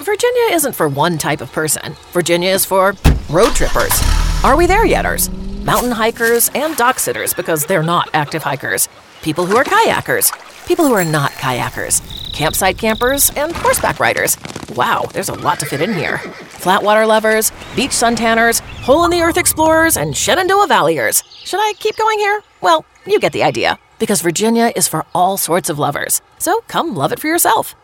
Virginia isn't for one type of person. Virginia is for road trippers. Are we there yeters? Mountain hikers and dock sitters because they're not active hikers. People who are kayakers. People who are not kayakers. Campsite campers and horseback riders. Wow, there's a lot to fit in here. Flatwater lovers, beach suntanners, hole in the earth explorers, and Shenandoah Valleyers. Should I keep going here? Well, you get the idea. Because Virginia is for all sorts of lovers. So come love it for yourself.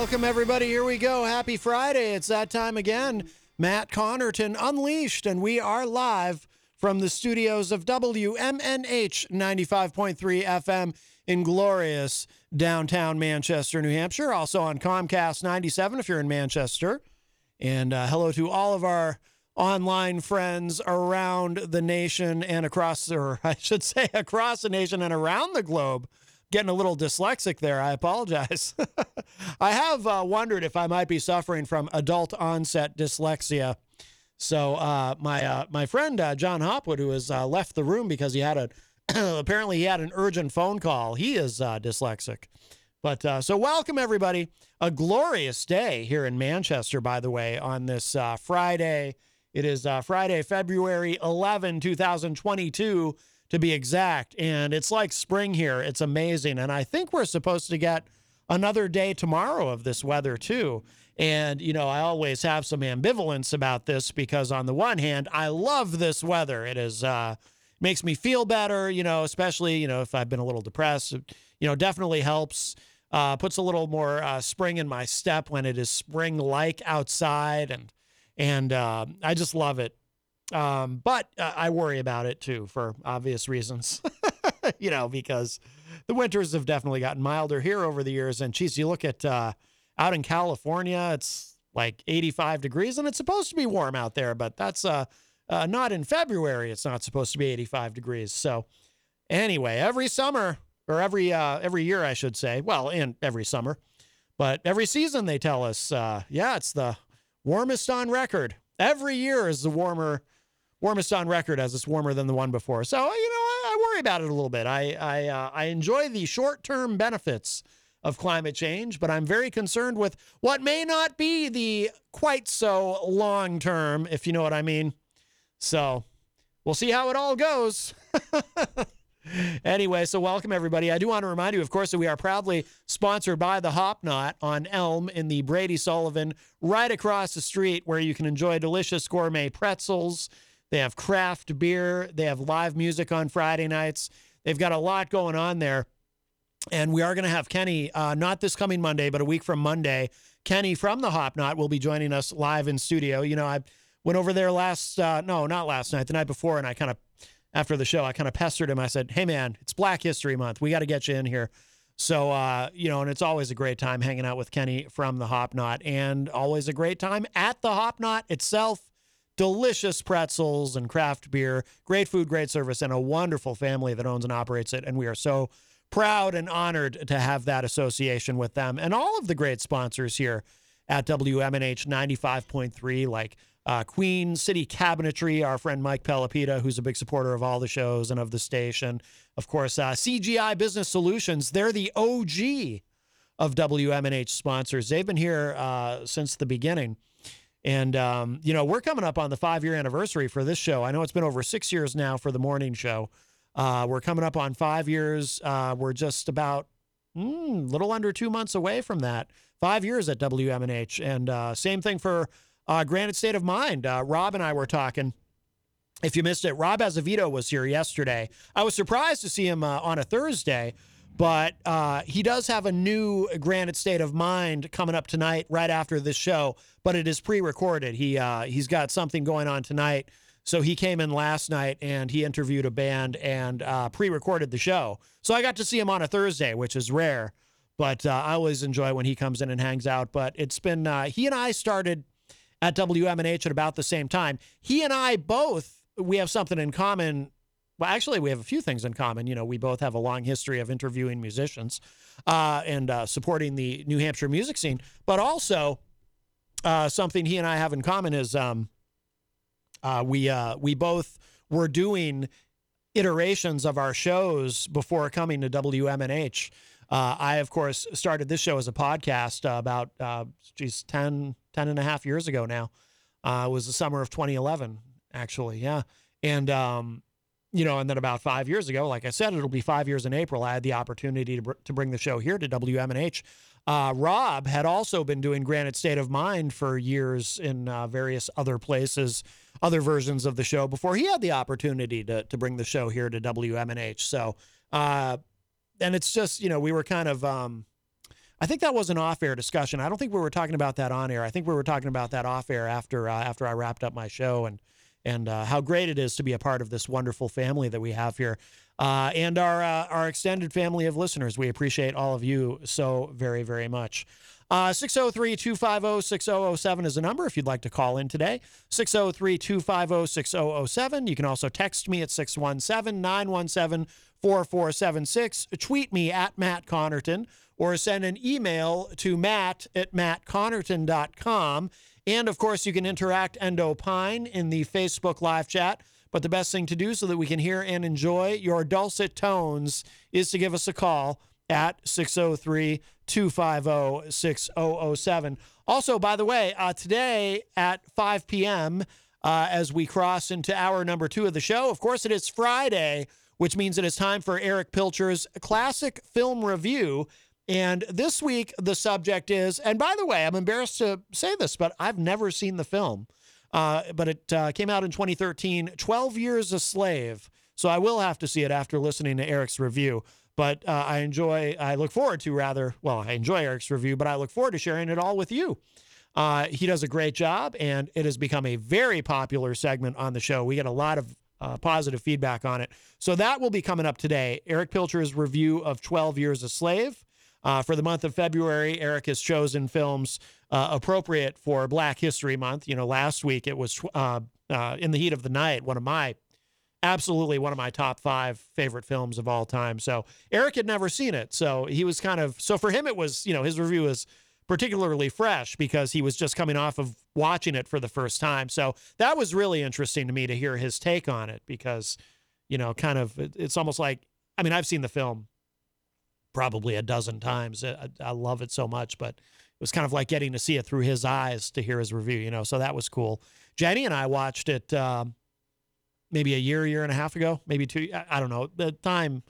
Welcome, everybody. Here we go. Happy Friday. It's that time again. Matt Connarton Unleashed, and we are live from the studios of WMNH 95.3 FM in glorious downtown Manchester, New Hampshire. Also on Comcast 97 if you're in Manchester. And uh, hello to all of our online friends around the nation and across, or I should say, across the nation and around the globe getting a little dyslexic there. I apologize. I have uh, wondered if I might be suffering from adult onset dyslexia. So uh, my uh, my friend uh, Jon Hopwood, who has uh, left the room because he had a apparently he had an urgent phone call. He is uh, dyslexic. But so welcome everybody. A glorious day here in Manchester, by the way, on this Friday. It is Friday, February 11, 2022 to be exact. And it's like spring here. It's amazing. And I think we're supposed to get another day tomorrow of this weather, too. And, you know, I always have some ambivalence about this because, on the one hand, I love this weather. It is, uh, makes me feel better, you know, especially, you know, if I've been a little depressed, you know, definitely helps. Uh, puts a little more uh, spring in my step when it is spring like outside. And, and uh, I just love it. Um, but uh, I worry about it too for obvious reasons, you know, because the winters have definitely gotten milder here over the years. And geez, you look at uh, out in California, it's like 85 degrees and it's supposed to be warm out there, but that's uh, uh, not in February. It's not supposed to be 85 degrees. So anyway, every summer or every uh, every year, I should say, well, in every summer, but every season they tell us, uh, yeah, it's the warmest on record. Every year is the warmer warmest on record as it's warmer than the one before. So, you know, I, I worry about it a little bit. I, I, uh, I enjoy the short term benefits of climate change, but I'm very concerned with what may not be the quite so long term, if you know what I mean. So we'll see how it all goes. anyway, so welcome everybody. I do want to remind you, of course, that we are proudly sponsored by the Hop Knot on Elm in the Brady Sullivan, right across the street, where you can enjoy delicious gourmet pretzels they have craft beer. They have live music on Friday nights. They've got a lot going on there. And we are going to have Kenny, uh, not this coming Monday, but a week from Monday. Kenny from the Hop Knot will be joining us live in studio. You know, I went over there last, uh, no, not last night, the night before, and I kind of, after the show, I kind of pestered him. I said, hey, man, it's Black History Month. We got to get you in here. So, uh, you know, and it's always a great time hanging out with Kenny from the Hop Knot and always a great time at the Hop Knot itself delicious pretzels and craft beer, great food, great service, and a wonderful family that owns and operates it. And we are so proud and honored to have that association with them and all of the great sponsors here at WMNH 95.3, like uh, Queen City Cabinetry, our friend Mike Pelopita, who's a big supporter of all the shows and of the station. Of course, uh, CGI Business Solutions, they're the OG of WMNH sponsors. They've been here uh, since the beginning. And, um, you know, we're coming up on the five year anniversary for this show. I know it's been over six years now for the morning show. Uh, we're coming up on five years. Uh, we're just about mm, little under two months away from that. Five years at WMNH. And uh, same thing for uh, Granite State of Mind. Uh, Rob and I were talking. If you missed it, Rob Azevedo was here yesterday. I was surprised to see him uh, on a Thursday, but uh, he does have a new Granite State of Mind coming up tonight, right after this show. But it is pre-recorded. He uh, he's got something going on tonight, so he came in last night and he interviewed a band and uh, pre-recorded the show. So I got to see him on a Thursday, which is rare. But uh, I always enjoy when he comes in and hangs out. But it's been uh, he and I started at WMNH at about the same time. He and I both we have something in common. Well, actually, we have a few things in common. You know, we both have a long history of interviewing musicians uh, and uh, supporting the New Hampshire music scene. But also, uh, something he and I have in common is um, uh, we uh, we both were doing iterations of our shows before coming to WMNH. Uh, I, of course, started this show as a podcast about, uh, geez, 10, 10 and a half years ago now. It was the summer of 2011 actually. Yeah. And, um, you know, and then about five years ago, like I said, it'll be five years in April. I had the opportunity to, br- to bring the show here to WMNH. Uh, Rob had also been doing Granite State of Mind for years in uh, various other places, other versions of the show before he had the opportunity to, to bring the show here to WMNH. So, uh, and it's just, you know, we were kind of, um, I think that was an off-air discussion. I don't think we were talking about that on air. I think we were talking about that off-air after uh, after I wrapped up my show and and uh, how great it is to be a part of this wonderful family that we have here, uh, and our uh, our extended family of listeners. We appreciate all of you so very very much. Uh, 603 250 6007 is a number if you'd like to call in today. 603 250 6007. You can also text me at 617 917 4476. Tweet me at Matt Connarton or send an email to matt at mattconnarton.com. And of course, you can interact and opine in the Facebook live chat. But the best thing to do so that we can hear and enjoy your dulcet tones is to give us a call at 603 250 6007. Also, by the way, uh, today at 5 p.m., uh, as we cross into hour number two of the show, of course, it is Friday, which means it is time for Erich Pilcher's classic film review. And this week, the subject is, and by the way, I'm embarrassed to say this, but I've never seen the film. Uh, but it uh, came out in 2013, 12 Years a Slave. So I will have to see it after listening to Erich's review. But uh, I enjoy, I look forward to rather, well, I enjoy Erich's review, but I look forward to sharing it all with you. Uh, he does a great job, and it has become a very popular segment on the show. We get a lot of uh, positive feedback on it. So that will be coming up today. Erich Pilcher's review of 12 Years a Slave. Uh, for the month of February, Erich has chosen films uh, appropriate for Black History Month. You know, last week it was uh, uh, In the Heat of the Night, one of my absolutely one of my top five favorite films of all time. So Erich had never seen it, so he was kind of so for him it was you know his review was particularly fresh because he was just coming off of watching it for the first time. So that was really interesting to me to hear his take on it because you know kind of it's almost like I mean I've seen the film probably a dozen times. I, I, love it so much, but it was kind of like getting to see it through his eyes to hear his review, you know. So that was cool. Jenny and I watched it um, maybe a year, year and a half ago, maybe two. I, I don't know. The time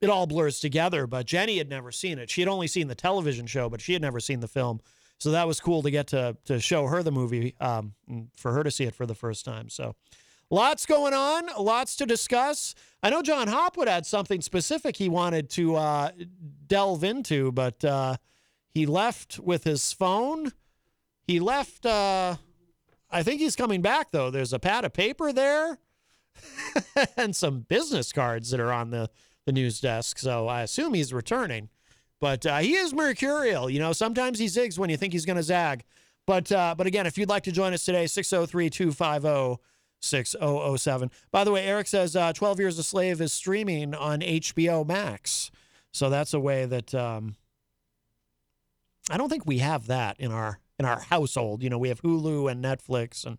it all blurs together, but Jenny had never seen it. She had only seen the television show, but she had never seen the film. So that was cool to get to to show her the movie, um, for her to see it for the first time. So Lots going on, lots to discuss. I know Jon Hopwood had something specific he wanted to uh, delve into, but uh, he left with his phone. He left. Uh, I think he's coming back though. There's a pad of paper there, and some business cards that are on the the news desk. So I assume he's returning. But uh, he is mercurial. You know, sometimes he zigs when you think he's going to zag. But uh, but again, if you'd like to join us today, 603 250 6007. By the way, Erich says uh, 12 Years a Slave is streaming on HBO Max. So that's a way that um, I don't think we have that in our in our household. You know, we have Hulu and Netflix, and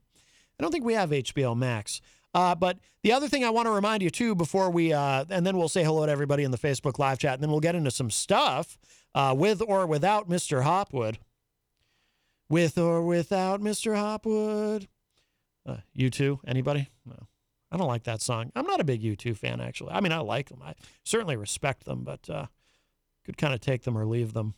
I don't think we have HBO Max. Uh, but the other thing I want to remind you too, before we, uh, and then we'll say hello to everybody in the Facebook live chat, and then we'll get into some stuff uh, with or without Mr. Hopwood. With or without Mr. Hopwood. Uh, U2, anybody? No. I don't like that song. I'm not a big U2 fan, actually. I mean, I like them. I certainly respect them, but uh, could kind of take them or leave them.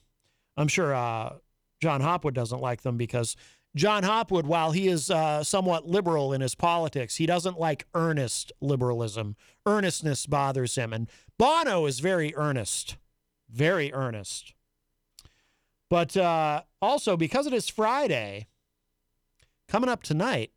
I'm sure uh, Jon Hopwood doesn't like them because Jon Hopwood, while he is uh, somewhat liberal in his politics, he doesn't like earnest liberalism. Earnestness bothers him. And Bono is very earnest, very earnest. But uh, also, because it is Friday, coming up tonight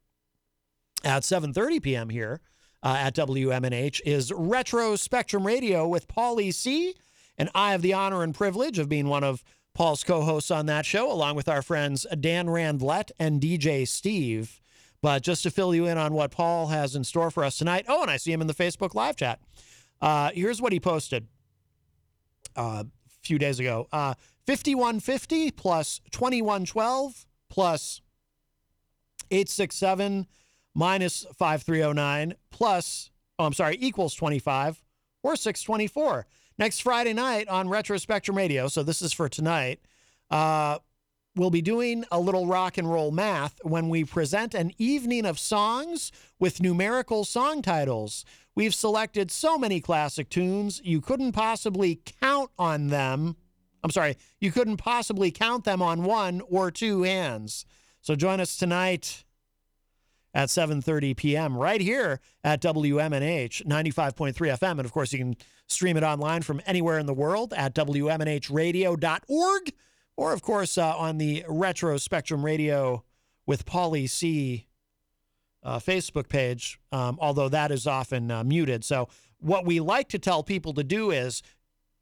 at 7.30 p.m. here uh, at WMNH is Retro Spectrum Radio with Paulie C. And I have the honor and privilege of being one of Paul's co hosts on that show, along with our friends Dan Randlett and DJ Steve. But just to fill you in on what Paul has in store for us tonight. Oh, and I see him in the Facebook live chat. Uh, here's what he posted uh, a few days ago uh, 5150 plus 2112 plus 867 minus 5309 plus, oh, I'm sorry, equals 25 or 624 next Friday night on Retro Spectrum Radio. So this is for tonight. Uh, we'll be doing a little rock and roll math when we present an evening of songs with numerical song titles. We've selected so many classic tunes, you couldn't possibly count on them. I'm sorry, you couldn't possibly count them on one or two hands. So join us tonight at 7:30 p.m. right here at WMNH 95.3 FM and of course you can stream it online from anywhere in the world at WMNHradio.org or, of course, uh, on the Retro Spectrum Radio with Paulie C uh, Facebook page, um, although that is often uh, muted. So, what we like to tell people to do is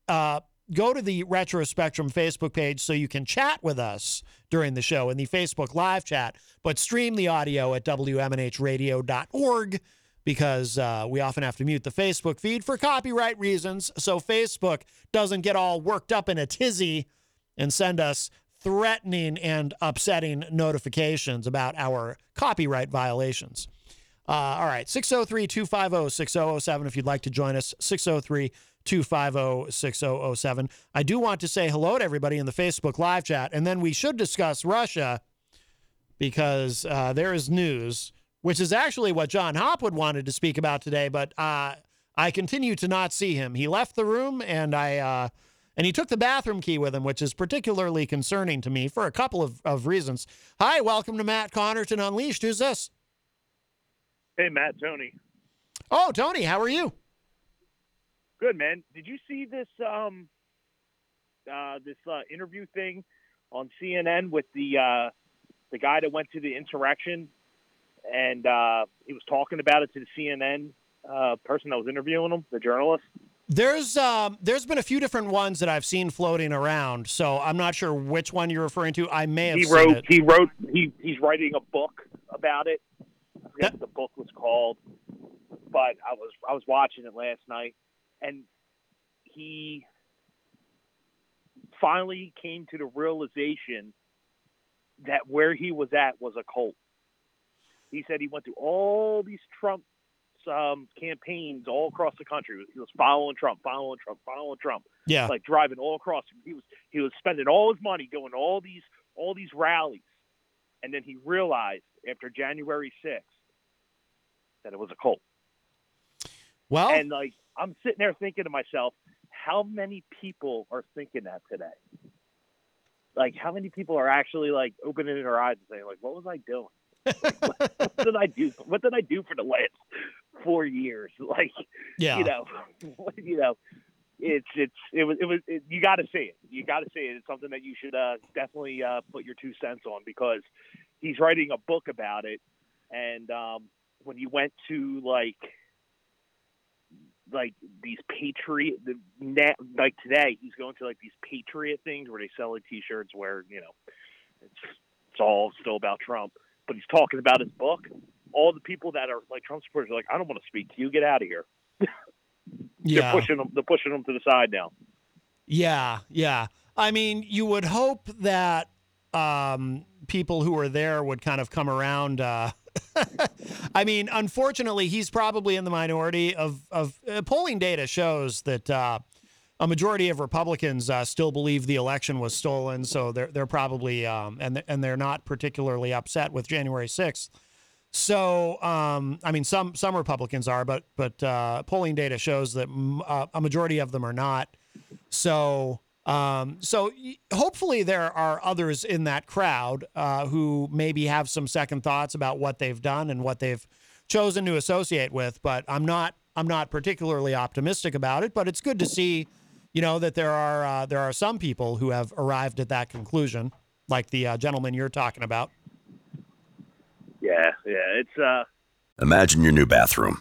uh, go to the Retro Spectrum Facebook page so you can chat with us during the show in the Facebook live chat, but stream the audio at WMNHradio.org because uh, we often have to mute the Facebook feed for copyright reasons. So Facebook doesn't get all worked up in a tizzy and send us threatening and upsetting notifications about our copyright violations. Uh, all right, 603 250 6007 if you'd like to join us. 603 250 6007. I do want to say hello to everybody in the Facebook live chat, and then we should discuss Russia because uh, there is news which is actually what Jon Hopwood wanted to speak about today, but uh, I continue to not see him. He left the room, and I uh, and he took the bathroom key with him, which is particularly concerning to me for a couple of, of reasons. Hi, welcome to Matt Connarton Unleashed. Who's this? Hey, Matt, Tony. Oh, Tony, how are you? Good, man. Did you see this um uh, this uh, interview thing on CNN with the uh, the guy that went to the insurrection and uh, he was talking about it to the CNN uh, person that was interviewing him, the journalist. There's um, there's been a few different ones that I've seen floating around, so I'm not sure which one you're referring to. I may have he wrote he wrote he he's writing a book about it. I forget that, what the book was called, but I was I was watching it last night, and he finally came to the realization that where he was at was a cult. He said he went to all these Trump um, campaigns all across the country. He was following Trump, following Trump, following Trump. Yeah, like driving all across. He was he was spending all his money going to all these all these rallies, and then he realized after January sixth that it was a cult. Well, and like I'm sitting there thinking to myself, how many people are thinking that today? Like, how many people are actually like opening their eyes and saying, like, what was I doing? what did I do? What did I do for the last four years? Like, yeah, you know, you know, it's it's it was it was it, you got to see it. You got to see it. It's something that you should uh, definitely uh, put your two cents on because he's writing a book about it. And um, when you went to like like these patriot the like today he's going to like these patriot things where they sell like t-shirts where you know it's it's all still about Trump but he's talking about his book. All the people that are like Trump supporters are like, I don't want to speak to you. Get out of here. yeah. They're pushing them. They're pushing them to the side now. Yeah, yeah. I mean, you would hope that um, people who are there would kind of come around. Uh, I mean, unfortunately, he's probably in the minority. Of of uh, polling data shows that uh, a majority of Republicans uh, still believe the election was stolen, so they're they're probably um, and and they're not particularly upset with January sixth. So, um, I mean, some some Republicans are, but but uh, polling data shows that uh, a majority of them are not. So, Um, so y- hopefully there are others in that crowd uh, who maybe have some second thoughts about what they've done and what they've chosen to associate with. But I'm not I'm not particularly optimistic about it. But it's good to see, you know, that there are uh, there are some people who have arrived at that conclusion, like the uh, gentleman you're talking about. Yeah, yeah. It's uh, Imagine your new bathroom.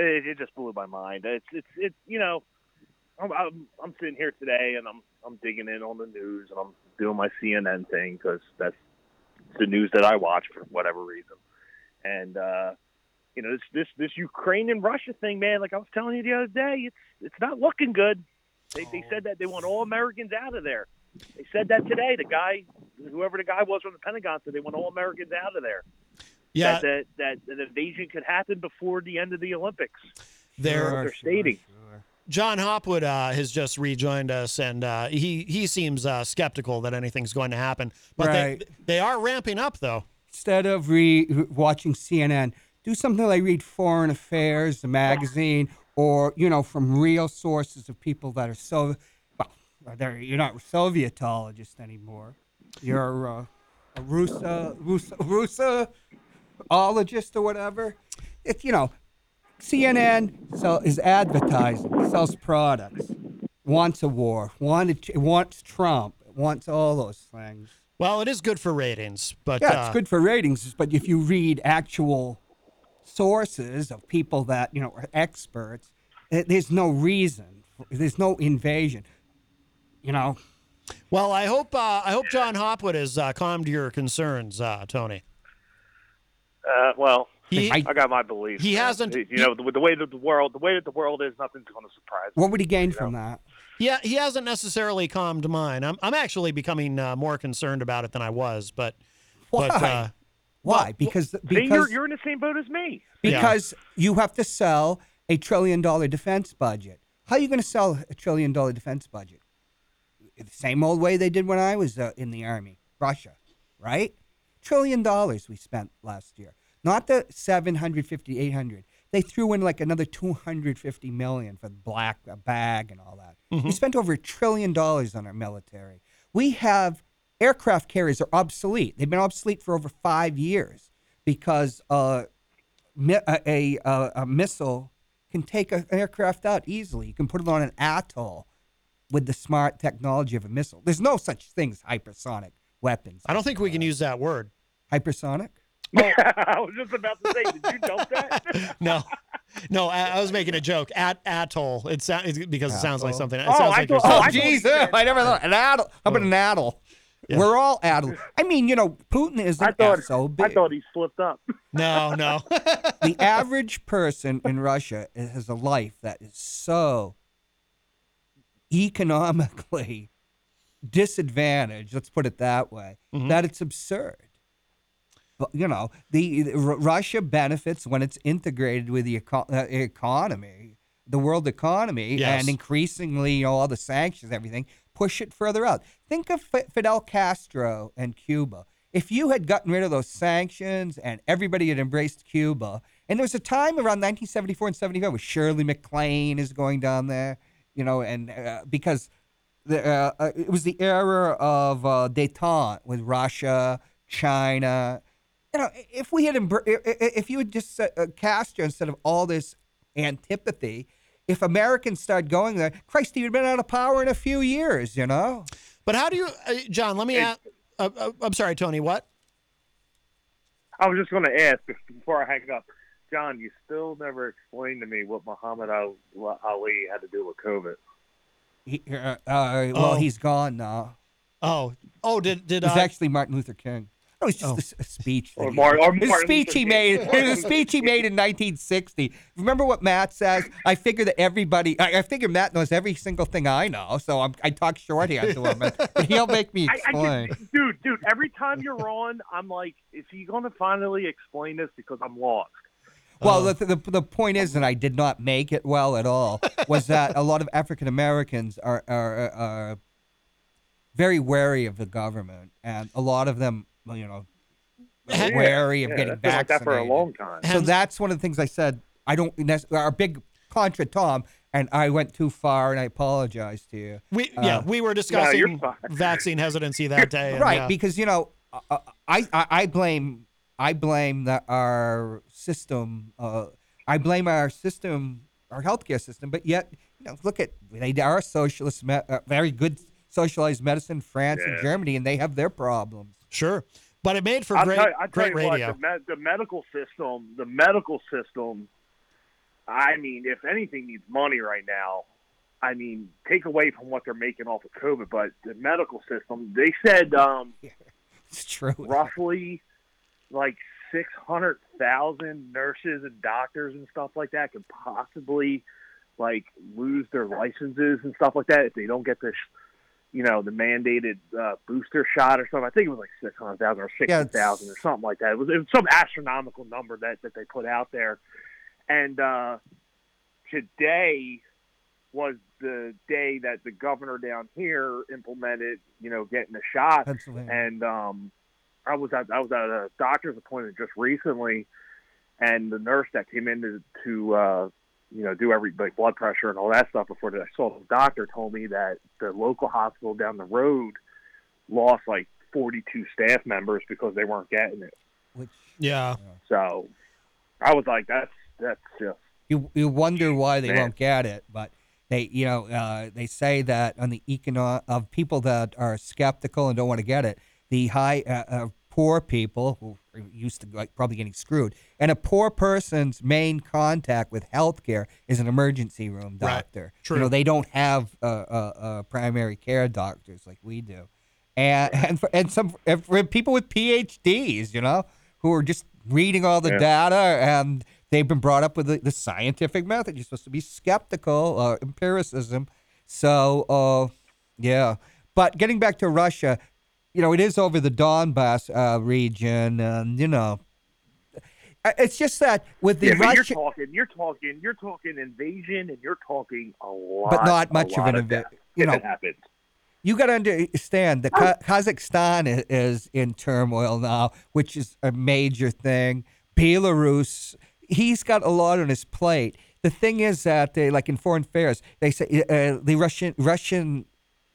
It, it just blew my mind. It's it's it's you know, I'm, I'm I'm sitting here today and I'm I'm digging in on the news and I'm doing my CNN thing because that's the news that I watch for whatever reason. And uh, you know, this this this Ukraine and Russia thing, man. Like I was telling you the other day, it's it's not looking good. They they said that they want all Americans out of there. They said that today. The guy, whoever the guy was from the Pentagon, said they want all Americans out of there. Yeah, That, that that an invasion could happen before the end of the Olympics. there. Sure. they're stating. Jon Hopwood uh, has just rejoined us, and uh, he he seems uh, skeptical that anything's going to happen. But Right. they they are ramping up, though. Instead of re- watching CNN, do something like read Foreign Affairs, the magazine, or you know, from real sources of people that are so. Well, they're, you're not a Sovietologist anymore. You're uh, a Russa, Russa, Russaologist or whatever. It's you know, CNN sell, is advertising, sells products, wants a war, wanted, wants Trump, wants all those things. Well, it is good for ratings, but Yeah, uh, it's good for ratings, but if you read actual sources of people that you know are experts, there's no reason. There's no invasion. You know, Well, I hope uh, I hope Jon Hopwood has uh, calmed your concerns, uh, Tony. Uh, well, He, I- I got my beliefs. He hasn't- You know, the, the way that the world, the way that the world is, nothing's going to surprise me. what would he gain from that? yeah, he hasn't necessarily calmed mine. I'm I'm actually becoming uh, more concerned about it than I was, but Why? but uh, Why? Because See, because you're you're in the same boat as me. Yeah. because you have to sell a trillion dollar defense budget. How are you going to sell a trillion dollar defense budget? The same old way they did when I was uh, in the army, Russia, right? Trillion dollars we spent last year. Not the 750, 800. They threw in like another 250 million for the black uh, bag and all that. We spent over a trillion dollars on our military. We have aircraft carriers are obsolete. They've been obsolete for over five years because uh, mi- a, a, a, a missile can take a- an aircraft out easily. You can put it on an atoll with the smart technology of a missile. There's no such thing as hypersonic weapons. I don't think we can use that word. Hypersonic? I was just about to say, did you dump that? No, no, I, I was making a joke. At atoll, it sounds uh, because it sounds like something. It Oh, sounds I like you're oh, thought- oh, saying- I thought jeez, said- I never thought an addle. How about an addle? Yeah. We're all addle. I mean, you know, Putin is I an thought so big. I thought he slipped up. no, no. the average person in Russia has a life that is so economically disadvantaged, let's put it that way, that it's absurd. But, you know, the, the- R- Russia benefits when it's integrated with the eco- uh, economy, the world economy, Yes. and increasingly, you know, all the sanctions, everything, push it further out. Think of Fi- Fidel Castro and Cuba. If you had gotten rid of those sanctions and everybody had embraced Cuba, and there was a time around 1974 and 75 where Shirley MacLaine is going down there, you know, and uh, because the, uh, uh, it was the era of uh, détente with Russia, China. You know, if we had embr- i- i- if you had just uh, uh, Castro instead of all this antipathy, if Americans started going there, Christ, you'd been out of power in a few years. You know. But how do you, uh, Jon? Let me ask. Uh, uh, I'm sorry, Tony. What? I was just going to ask before I hang up, Jon. You still never explained to me what Muhammad Ali had to do with COVID. He, uh, uh, well, Oh. he's gone now. Oh, oh, did did It was uh, actually Martin Luther King. It was just Oh. a s- a, speech. that Or he- Mar- or his Martin speech Luther he King. made. It was a speech he made in 1960. Remember what Matt says? I figure that everybody. I, I figure Matt knows every single thing I know, so I'm, I talk shorthand to him, and, and he'll make me I, I explain. just, dude, dude. Every time you're on, I'm like, is he going to finally explain this? Because I'm lost. Well, the, the the point is, and I did not make it well at all, was that a lot of African Americans are, are are very wary of the government, and a lot of them, you know, are Yeah, wary of yeah, getting that's like that for a vaccinated. long time. So that's one of the things I said. I don't. nec- Our big contra Tom, and I went too far, and I apologize to you. We yeah, Uh, we were discussing fine. vaccine hesitancy that day. and, right yeah. because you know uh, I, I i blame i blame that our system uh i blame our system our healthcare system but yet you know look at they are socialist me- uh, very good socialized medicine france and germany and they have their problems sure, but it made for I'll great tell, I'll tell great you radio. what, the, med- the medical system, the medical system. I mean, if anything needs money right now, I mean, take away from what they're making off of COVID, but the medical system. They said um, it's true roughly like six hundred thousand nurses and doctors and stuff like that could possibly like lose their licenses and stuff like that if they don't get this you know the mandated uh, booster shot or something. I think it was like 600000 or Yeah, 60000 or something like that. It was, it was some astronomical number that, that they put out there. And uh, today was the day that the governor down here implemented you know getting a shot. Pennsylvania. And um, I was at I was at a doctor's appointment just recently, and the nurse that came in to, to uh, you know do every like blood pressure and all that stuff before that I saw the doctor told me that the local hospital down the road lost like 42 staff members because they weren't getting it. which yeah, So I was like, that's that's just you you wonder why they Man. won't get it, but they you know uh, they say that on the econo- of people that are skeptical and don't want to get it, the high uh, uh, poor people who are used to like probably getting screwed, and a poor person's main contact with healthcare is an emergency room Right. doctor. True. You know they don't have uh, uh, uh, primary care doctors like we do, and and for, and some and for people with PhDs, you know, who are just reading all the Yeah. data and they've been brought up with the, the scientific method. You're supposed to be skeptical, uh, empiricism. So, uh, yeah. But getting back to Russia, you know, it is over the Donbass uh, region, and you know, it's just that with the yeah, but you're Russian, talking, you're talking, you're talking invasion, and you're talking a lot, But not much of an inva- death you know, happens. you got to understand that Ka- Kazakhstan is in turmoil now, which is a major thing. Belarus, he's got a lot on his plate. The thing is that, they, like in foreign affairs, they say uh, the Russian Russian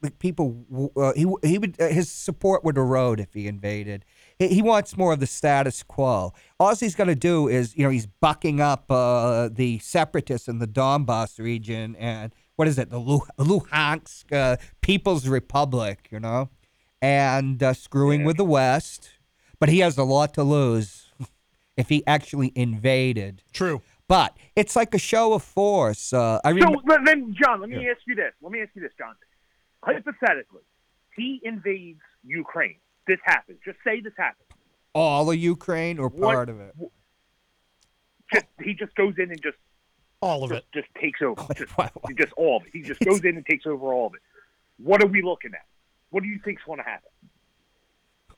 like, people, uh, he he would uh, his support would erode if he invaded. He, he wants more of the status quo. All he's going to do is, you know, he's bucking up uh, the separatists in the Donbass region and what is it, the Luhansk uh, People's Republic, you know, and uh, screwing with the West. But he has a lot to lose if he actually invaded. true. But it's like a show of force. Uh, I So then, Jon, let me ask you this. Let me ask you this, Jon. Hypothetically, he invades Ukraine. This happens. Just say this happens. all of Ukraine or What- part of it? Just he just goes in and just All of just, it. just takes over. Just, Why- why- just all of it. He just goes in and takes over all of it. What are we looking at? What do you think's going to happen?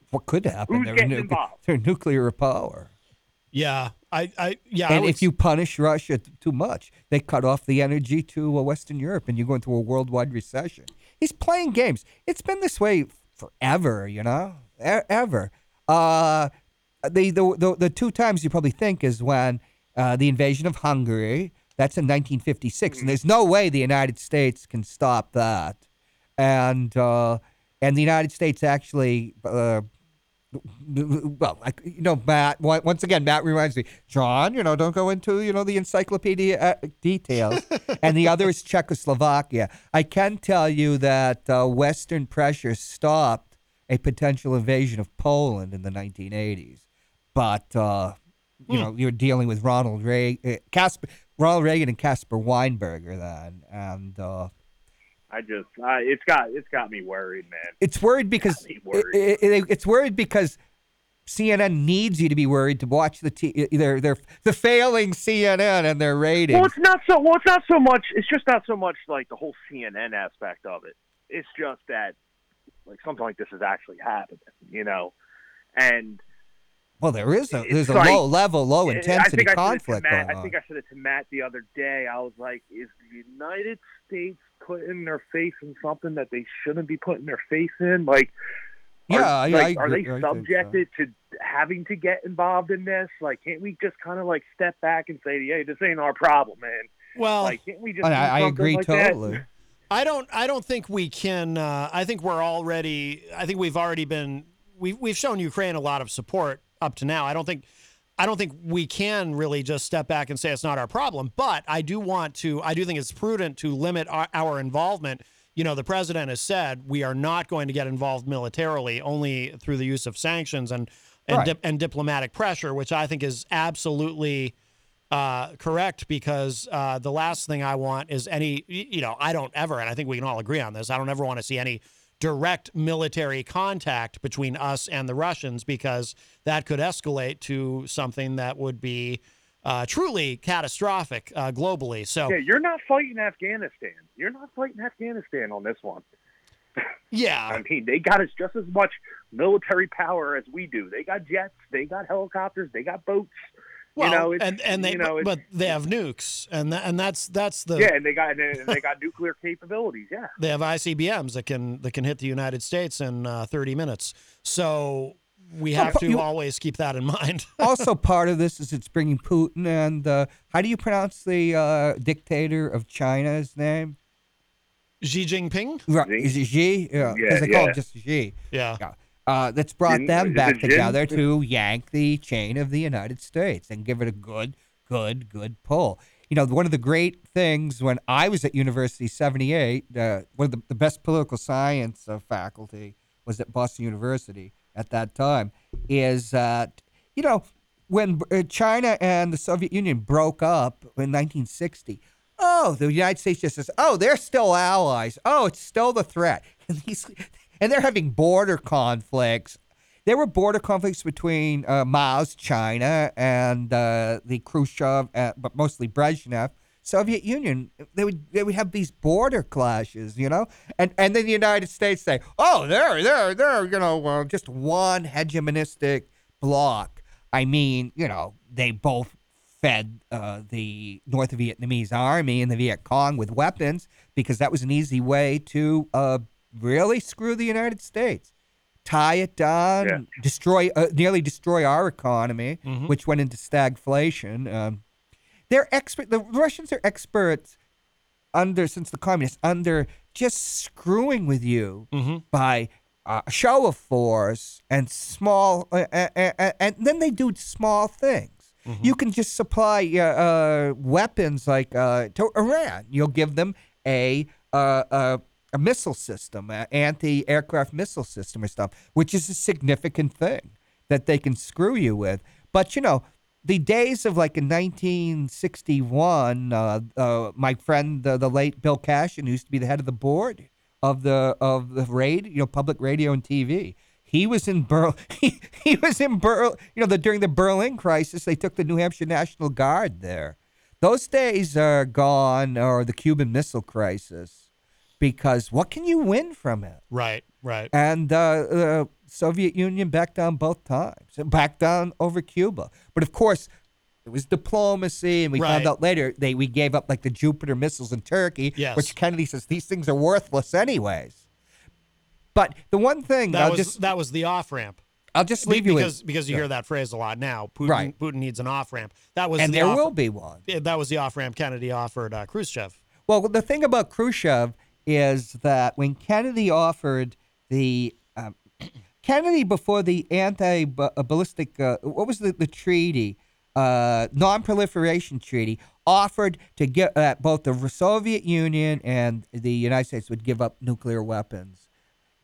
What could happen? Who's They're, getting nu- involved? they're nuclear power. Yeah, I, I, yeah. And would if you punish Russia t- too much, they cut off the energy to uh, Western Europe, and you go into a worldwide recession. He's playing games. It's been this way forever, you know, e- ever. Uh, the, the the the two times you probably think is when uh, the invasion of Hungary. That's in 1956, and there's no way the United States can stop that. And uh, and the United States actually. Uh, well, like, you know, Matt. Once again, Matt reminds me, Jon. You know, don't go into you know the encyclopedia uh, details. and the other is Czechoslovakia. I can tell you that uh, Western pressure stopped a potential invasion of Poland in the 1980s, but uh, you know you're dealing with Ronald Reagan, uh, Caspar, Ronald Reagan, and Caspar Weinberger then, and. I just, uh, it's got, it's got me worried, man. it's worried because me worried. it- it- it's worried because CNN needs you to be worried to watch the t- their their the failing CNN and their ratings. Well, it's not so. Well, it's not so much. It's just not so much like the whole CNN aspect of it. It's just that like something like this is actually happening, you know, and well, there is a it's there's a like- low level, low intensity I conflict Matt, I think. I said it to Matt the other day. I was like, is the United States putting their face in something that they shouldn't be putting their face in? Like, are, Yeah, like, I are they I think so. subjected to having to get involved in this? Like, can't we just kind of like step back and say, "Hey, this ain't our problem, man"? Well, Like, can't we just? I, I agree like that? totally. I don't. I don't think we can. Uh, I think we're already. I think we've already been. We've we've shown Ukraine a lot of support up to now. I don't think. I don't think we can really just step back and say it's not our problem. But I do want to. I do think it's prudent to limit our, our involvement. You know, the president has said we are not going to get involved militarily, only through the use of sanctions and and, Right. dip, and diplomatic pressure, which I think is absolutely uh, correct because uh, the last thing I want is any, you know, I don't ever, and I think we can all agree on this, I don't ever want to see any direct military contact between us and the Russians because that could escalate to something that would be uh, truly catastrophic uh, globally. So, Yeah, you're not fighting Afghanistan. You're not fighting Afghanistan on this one. yeah, I mean, they got us just as much military power as we do. They got jets, they got helicopters, they got boats. Well, you know, it's, and and they, you know, but, but they have nukes, and tha- and that's that's the yeah, and they got and they- they got nuclear capabilities. Yeah, they have ICBMs that can that can hit the United States in uh, 30 minutes. So we Well, have to you- always keep that in mind. also, part of this is it's bringing Putin and uh, how do you pronounce the uh, dictator of China's name? Xi Jinping. Right, Xi? Is it Xi? Yeah, Yeah, because they call yeah. him just Xi. Yeah. Yeah. Uh, that's brought Jin- them back together to yank the chain of the United States and give it a good, good, good pull. You know, one of the great things when I was at University 78, uh, one of the, the best political science uh, faculty was at Boston University at that time, is that, you know, when uh, China and the Soviet Union broke up in 1960, oh, the United States just says, oh, they're still allies. Oh, it's still the threat. And, these, and they're having border conflicts. There were border conflicts between uh, Mao's China and uh, the Khrushchev, uh, but mostly Brezhnev. Soviet Union, they would they would have these border clashes, you know, and and then the United States say, oh, they're they're they're you know uh, just one hegemonistic bloc. I mean, you know, they both fed uh, the North Vietnamese army and the Viet Cong with weapons because that was an easy way to uh, really screw the United States, tie it down, Yeah. destroy, uh, nearly destroy our economy, which went into stagflation. Um, they're expert. The Russians are experts under since the communists under just screwing with you by uh, show of force and small, uh, uh, uh, and then they do small things. You can just supply uh, uh, weapons like uh, to Iran. You'll give them a uh, uh, a missile system, an anti-aircraft missile system or stuff, which is a significant thing that they can screw you with. But you know, the days of like in 1961, uh, uh, my friend, uh, the late Bill Cashin, who used to be the head of the board of the of the radio, you know, public radio and TV. He was in Berlin. He, he was in Berlin. You know, the, during the Berlin crisis, they took the New Hampshire National Guard there. Those days are gone, or the Cuban Missile Crisis, because what can you win from it? Right. Right. and uh, the Soviet Union backed down both times, backed down over Cuba. But of course, it was diplomacy, and we found out later they we gave up like the Jupiter missiles in Turkey, Yes. which Kennedy says these things are worthless anyways. But the one thing That I'll was just that was the off ramp. I'll just leave you because with, because you hear that phrase a lot now. Putin, Right. Putin needs an off ramp. That was and the there off- will be one. That was the off ramp Kennedy offered uh, Khrushchev. Well, the thing about Khrushchev is that when Kennedy offered the um, Kennedy before the anti-ballistic, uh, what was the, the treaty, uh, non-proliferation treaty, offered to get that both the Soviet Union and the United States would give up nuclear weapons.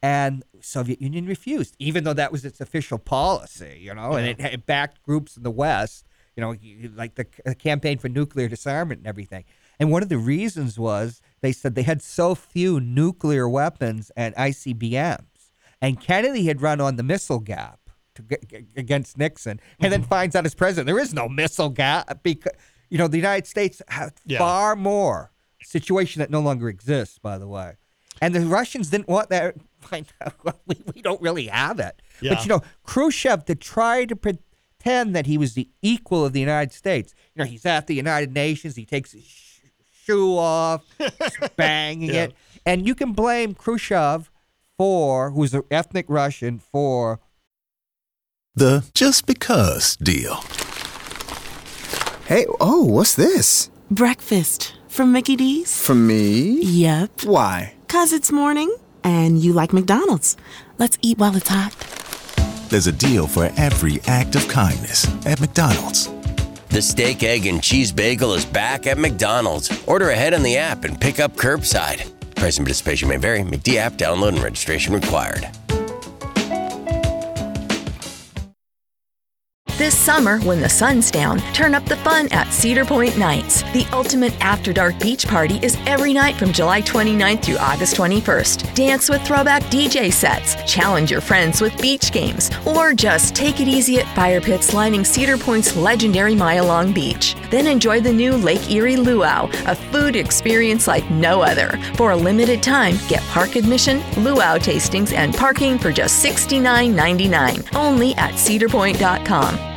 And Soviet Union refused, even though that was its official policy, you know, and it, it backed groups in the West, you know, like the campaign for nuclear disarmament and everything. And one of the reasons was they said they had so few nuclear weapons and ICBMs. And Kennedy had run on the missile gap. to, against Nixon, and then mm-hmm. finds out as president there is no missile gap because you know the United States had Yeah. far more situation that no longer exists. By the way, and the Russians didn't want that. Find out, we, we don't really have it. Yeah. But you know, Khrushchev to try to pretend that he was the equal of the United States. You know, he's at the United Nations. He takes his sh- shoe off, banging Yeah. it, and you can blame Khrushchev for, who's an ethnic Russian, for The just because deal. Hey, oh, what's this? Breakfast from Mickey D's? From me? Yep. Why? Cause it's morning and you like McDonald's. Let's eat while it's hot. There's a deal for every act of kindness at McDonald's. The steak, egg, and cheese bagel is back at McDonald's. Order ahead on the app and pick up curbside. Price and participation may vary. McD app download and registration required. This summer, when the sun's down, turn up the fun at Cedar Point Nights. The ultimate after dark beach party is every night from July 29th through August 21st. Dance with throwback DJ sets, challenge your friends with beach games, or just take it easy at fire pits lining Cedar Point's legendary mile long beach. Then enjoy the new Lake Erie Luau, a food experience like no other. For a limited time, get park admission, luau tastings, and parking for just $69.99 only at cedarpoint.com.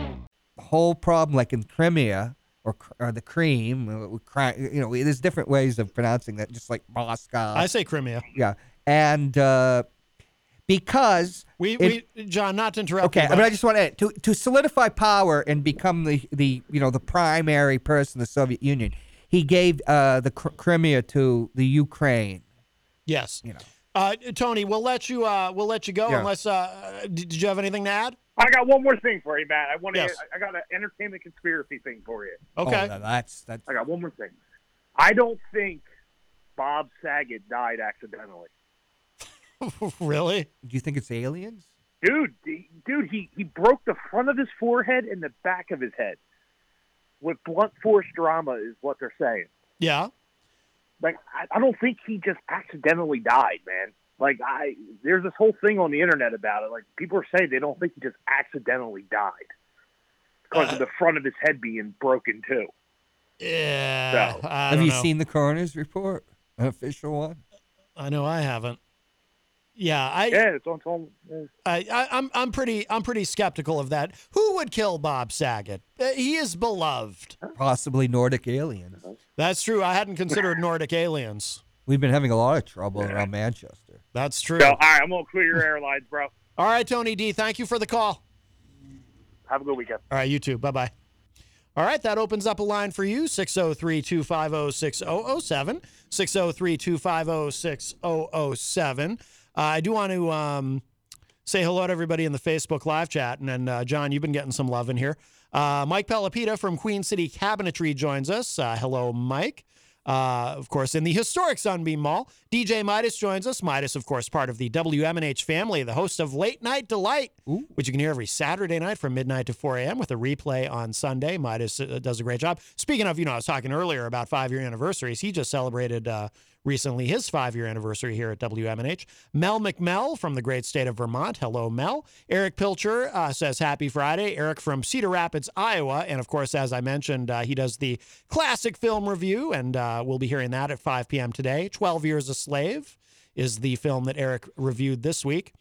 whole problem, like in Crimea or, or the cream. uh, You know, there's different ways of pronouncing that, just like Moscow. I say Crimea. yeah, and uh, because We, it- we John, not to interrupt. Okay, you, but I just want to to to solidify power and become the the you know the primary person in the Soviet Union. He gave uh, the Cr- Crimea to the Ukraine. yes. You know, Uh, Tony, we'll let you. Uh, we'll let you go Yeah. unless. Uh, did, did you have anything to add? I got one more thing for you, Matt. I want to. Yes. I got an entertainment conspiracy thing for you. Okay. oh, that's that's I got one more thing. I don't think Bob Saget died accidentally. really? Do you think it's aliens? Dude, dude, he, he broke the front of his forehead and the back of his head with blunt force drama, is what they're saying. Yeah. Like, I, I don't think he just accidentally died, man. Like, I there's this whole thing on the internet about it. Like, people are saying they don't think he just accidentally died because of the front of his head being broken too. Yeah. So, I Have don't you know. seen the coroner's report, an official one? I know I haven't. Yeah, I, Yeah, it's on. It's on I, I, I'm, I'm pretty, I'm pretty skeptical of that. Who would kill Bob Saget? Uh, he is beloved. Possibly Nordic aliens. That's true. I hadn't considered Nordic aliens. We've been having a lot of trouble around Manchester. That's true. so, all right, I'm gonna clear your airlines, bro. All right, Tony D. Thank you for the call. Have a good weekend. All right, you too. Bye bye. All right, that opens up a line for you 603 250 6007. 603 250 6007. Uh, I do want to um, say hello to everybody in the Facebook live chat. And then, uh, John, you've been getting some love in here. Uh, Mike Pelopita from Queen City Cabinetry joins us. Uh, hello, Mike. Uh, of course, in the historic Sunbeam Mall, DJ Midas joins us. Midas, of course, part of the WMNH family, the host of Late Night Delight, which you can hear every Saturday night from midnight to 4 a.m. with a replay on Sunday. Midas uh, does a great job. Speaking of, you know, I was talking earlier about five year anniversaries. He just celebrated uh, recently his five year anniversary here at WMNH. Mel McMell from the great state of Vermont. Hello, Mel. Erich Pilcher uh, says happy Friday. Erich from Cedar Rapids, Iowa. And of course, as I mentioned, uh, he does the classic film review, and uh, we'll be hearing that at 5 p.m. today. 12 Years a Slave is the film that Erich reviewed this week.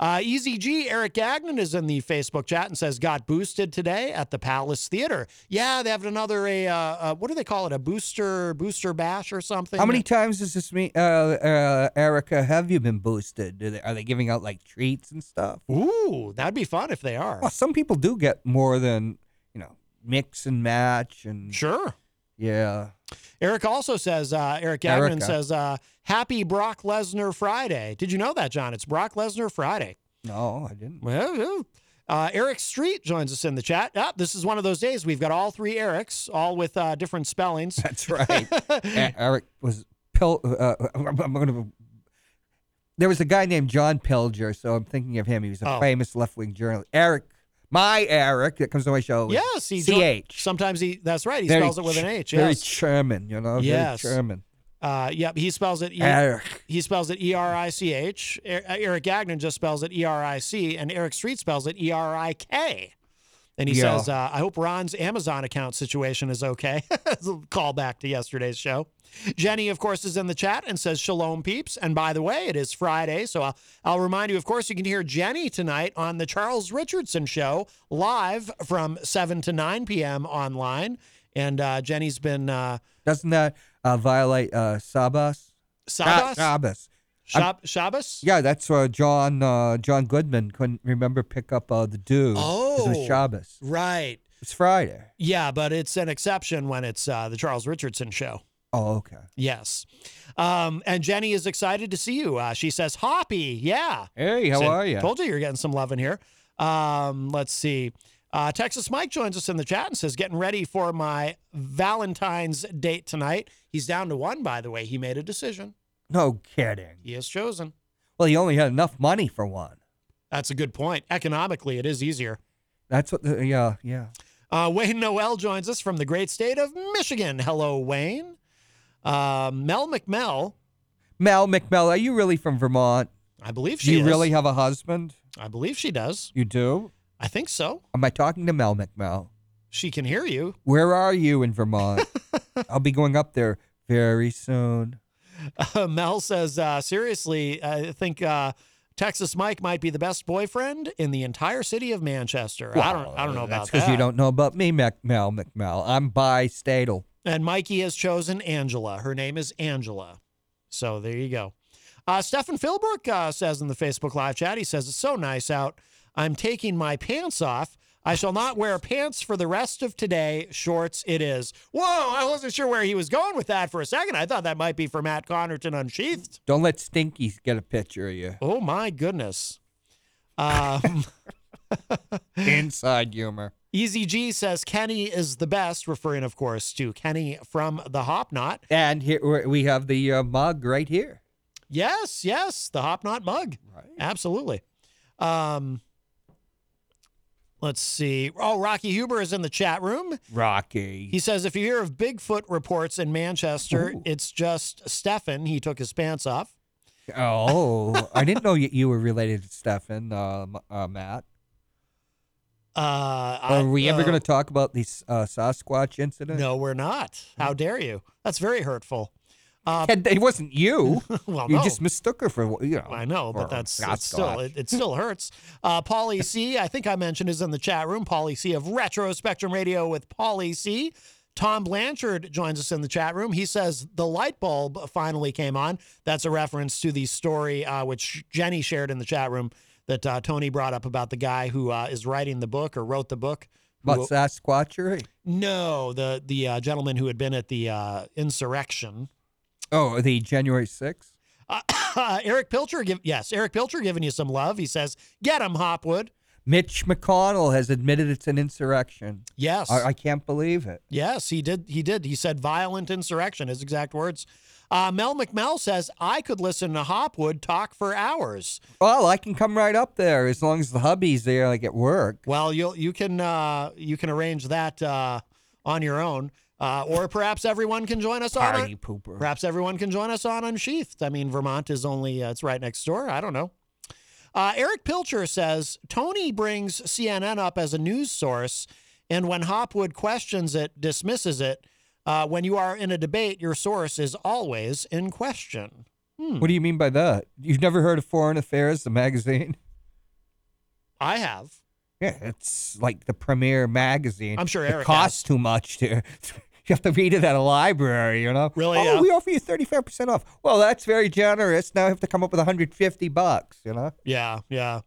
Uh, Easy G, Eric Gagnon is in the Facebook chat and says, got boosted today at the Palace Theater. Yeah, they have another, a uh, uh, what do they call it? A booster, booster bash or something? How many times does this mean, uh, uh, Erica, have you been boosted? Do they, are they giving out like treats and stuff? Ooh, that'd be fun if they are. Well, some people do get more than, you know, mix and match and Sure. Yeah. Eric also says, uh, Eric Gagnon Erica. says, uh, happy Brock Lesnar Friday. Did you know that, John? It's Brock Lesnar Friday. No, I didn't. Well, uh, Eric Street joins us in the chat. Ah, this is one of those days. We've got all three Erics, all with uh, different spellings. That's right. Eric was Pil. Uh, I'm, I'm gonna. There was a guy named John Pilger, so I'm thinking of him. He was a Oh. famous left-wing journalist. Eric, my Eric, that comes to my show. Yes, he CH. Sometimes he. That's right. He Very spells it with an H. Very Yes. German, you know. Yes. Very German. Uh, yep, he spells it. E- Erich. He spells it E R I C H. Eric Gagnon just spells it E R I C, and Eric Street spells it E R I K. And he Yeah. says, uh, "I hope Ron's Amazon account situation is okay." Call back to yesterday's show. Jenny, of course, is in the chat and says, "Shalom, peeps." And by the way, it is Friday, so I'll, I'll remind you. Of course, you can hear Jenny tonight on the Charles Richardson Show live from seven to nine p.m. online. And uh, Jenny's been uh, Doesn't that uh, violate uh, Sabas? Sabas? Shabbos. Shab- Shabbos. Yeah, that's uh, John uh, John Goodman couldn't remember pick up uh, the dew. 'cause It was Oh. Shabbos. Right. It's Friday. Yeah, but it's an exception when it's uh, the Charles Richardson show. Oh, okay. Yes. Um, and Jenny is excited to see you. Uh, she says, Hoppy. Yeah. Hey, how are you? Told you you're getting some love in here. Um, let's see. Uh, Texas Mike joins us in the chat and says, getting ready for my Valentine's date tonight. He's down to one, by the way. He made a decision. No kidding. He has chosen. Well, he only had enough money for one. That's a good point. Economically, it is easier. That's what. The, yeah, yeah. Uh, Wayne Noel joins us from the great state of Michigan. Hello, Wayne. Uh, Mel McMell, Mel McMell, are you really from Vermont? I believe she. Do you is. really have a husband? I believe she does. You do? I think so. Am I talking to Mel McMell? She can hear you. Where are you in Vermont? I'll be going up there very soon. Uh, Mel says, uh, seriously, I think uh, Texas Mike might be the best boyfriend in the entire city of Manchester. I don't, I don't know about that. That's because you don't know about me, Mac- Mel McMell. I'm bi-statal. And Mikey has chosen Angela. Her name is Angela. So there you go. Uh, Stefan Philbrook uh, says in the Facebook live chat, he says, It's so nice out. I'm taking my pants off. I shall not wear pants for the rest of today. Shorts it is. Whoa, I wasn't sure where he was going with that for a second. I thought that might be for Matt Connarton Unsheathed. Don't let Stinky get a picture of you. Oh, my goodness. Um, Inside humor. Easy G says Kenny is the best, referring, of course, to Kenny from the Hop Knot. And here we- have the uh, mug right here. Yes, yes, the Hop Knot mug. Right. Absolutely. Um, let's see. Oh, Rocky Huber is in the chat room. Rocky. He says if you hear of Bigfoot reports in Manchester, it's just Stefan. He took his pants off. Oh, I didn't know you, were related to Stefan, uh, uh, Matt. Uh, Are we ever uh, going to talk about the uh, Sasquatch incident? No, we're not. How dare you? That's very hurtful. Uh, And it wasn't you. well, you no. just mistook her for you know. I know, but that's it's still it, it still hurts. Uh, Paulie C, I think I mentioned is in the chat room. Paulie C of Retro Spectrum Radio with Paulie C. Tom Blanchard joins us in the chat room. He says the light bulb finally came on. That's a reference to the story uh, which Jenny shared in the chat room that uh, Tony brought up about the guy who uh, is writing the book or wrote the book. about Sasquatchery. no, the the uh, gentleman who had been at the uh, insurrection. Oh, the January sixth. Uh, Erich Pilcher, give yes, Erich Pilcher giving you some love. He says, "Get him, Hopwood." Mitch McConnell has admitted it's an insurrection. Yes, I, I can't believe it. yes, he did. He did. He said violent insurrection. His exact words. Uh, Mel McMell says I could listen to Hopwood talk for hours. Well, I can come right up there as long as the hubby's there, like at work. Well, you'll you can uh, you can arrange that uh, on your own, uh, or perhaps everyone can join us on. Party pooper. Perhaps everyone can join us on Unsheathed. I mean, Vermont is only uh, it's right next door. I don't know. Uh, Erich Pilcher says Tony brings CNN up as a news source, and when Hopwood questions it, dismisses it. Uh, when you are in a debate, your source is always in question. What do you mean by that? You've never heard of Foreign Affairs, the magazine? I have. Yeah, it's like the premier magazine. I'm sure it costs has. too much to. You have to read it at a library, you know. Really, Oh, yeah? we offer you thirty five percent off. Well, that's very generous. Now I have to come up with one hundred fifty bucks. You know, Yeah, yeah.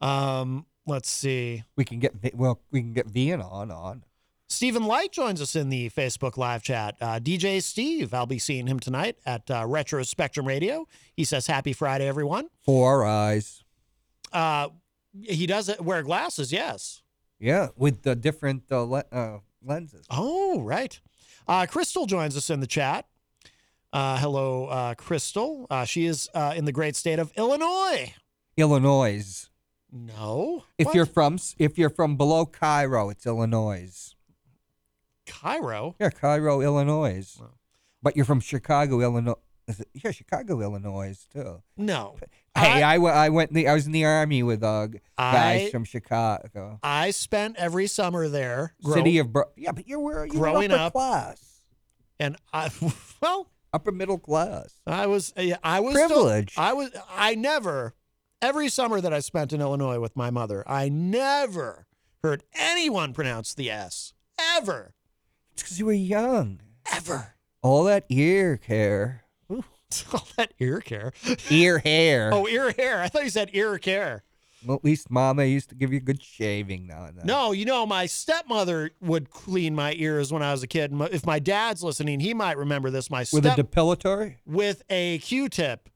Um, let's see. we can get well, we can get Vian on on. Stephen Light joins us in the Facebook live chat. Uh, DJ Steve, I'll be seeing him tonight at uh, Retro Spectrum Radio. He says, Happy Friday, everyone. Four eyes. Uh, he does wear glasses, yes. Yeah, with the different uh, le- uh, lenses. Oh, right. Uh, Crystal joins us in the chat. Uh, hello, uh, Crystal. Uh, she is uh, in the great state of Illinois. Illinois. No. If What? you're from if you're from below Cairo, it's Illinois. Cairo. Yeah, Cairo, Illinois. But you're from Chicago, Illinois. Yeah, Chicago, Illinois too. No. Hey, I, went- I went. The, I was in the army with uh, guys I- from Chicago, I spent every summer there. grow- city of. Bro- yeah, but you were you growing upper up. class, and I well, upper middle class. I was yeah, I was still- Privileged. I was I never every summer that I spent in Illinois with my mother, I never heard anyone pronounce the S ever. It's because you were young. Ever. All that ear care, All that ear care. ear hair. Oh, ear hair. I thought you said ear care. Well, at least Mama used to give you good shaving now and then. No, you know, my stepmother would clean my ears when I was a kid. If my dad's listening, he might remember this. My with a depilatory. with a Q-tip,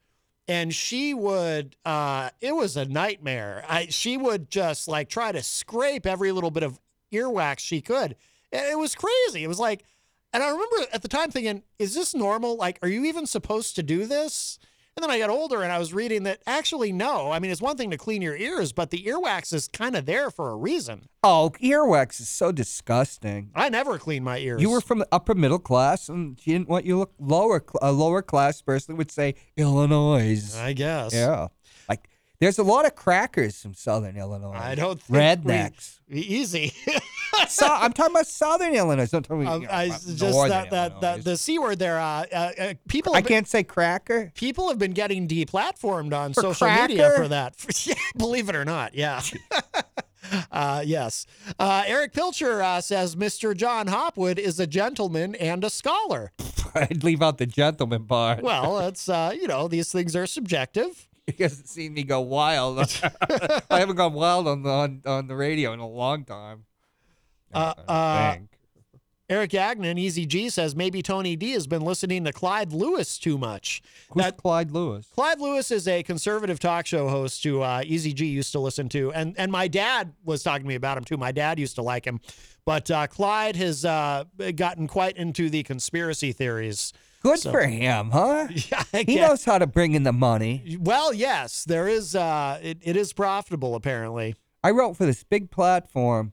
and she would. uh It was a nightmare. I she would just like try to scrape every little bit of earwax she could. It was crazy. It was like, and I remember at the time thinking, "Is this normal? Like, are you even supposed to do this?" And then I got older and I was reading that actually no. I mean, it's one thing to clean your ears, but the earwax is kind of there for a reason. Oh, earwax is so disgusting. I never clean my ears. You were from the upper middle class, and she didn't want you look lower. A lower class person would say Illinois. I guess. Yeah, there's a lot of crackers from Southern Illinois. I don't think rednecks. we- easy. so, I'm talking about Southern Illinois. Don't tell me. Um, I about just that that, that the c word there. Uh, uh, uh, people. I been- can't say cracker. People have been getting deplatformed on For social media for that. Believe it or not, yeah. uh, yes. Uh, Erich Pilcher uh, says Mr. John Hopwood is a gentleman and a scholar. I'd leave out the gentleman part. Well, it's uh, you know these things are subjective. you hasn't seen me go wild. I haven't gone wild on the on, on the radio in a long time. Uh, uh. Eric Gagnon, Easy G says maybe Tony D has been listening to Clyde Lewis too much. Who's That- Clyde Lewis? Clyde Lewis is a conservative talk show host who uh, Easy G used to listen to, and and my dad was talking to me about him too. My dad used to like him, but uh, Clyde has uh, gotten quite into the conspiracy theories. Good So- for him, huh? Yeah, He knows how to bring in the money. Well, yes, there is. Uh, it, it is profitable apparently. I wrote for this big platform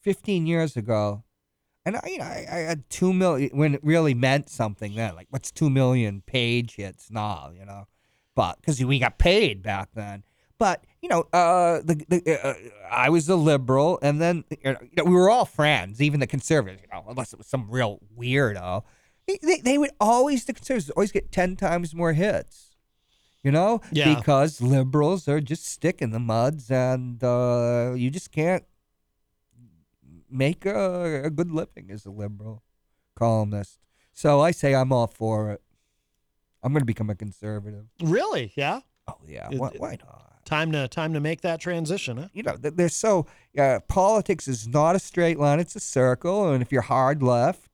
15 years ago, and I, you know, I, I had two million when it really meant something then. Like, what's two million page hits now? You know, but because we got paid back then. But you know, uh, the, the uh, I was a liberal, and then you know, we were all friends, even the conservatives. You know, unless it was some real weirdo, they, they, would always the conservatives always get ten times more hits. You know, Yeah. because liberals are just stick in the muds, and uh, you just can't make a, a good living as a liberal columnist. So I say I'm all for it. I'm going to become a conservative. Really? Yeah. Oh yeah, It- why, why not? Time to time to make that transition. Huh? You know, th- they're so uh, politics is not a straight line; it's a circle, and if you're hard left,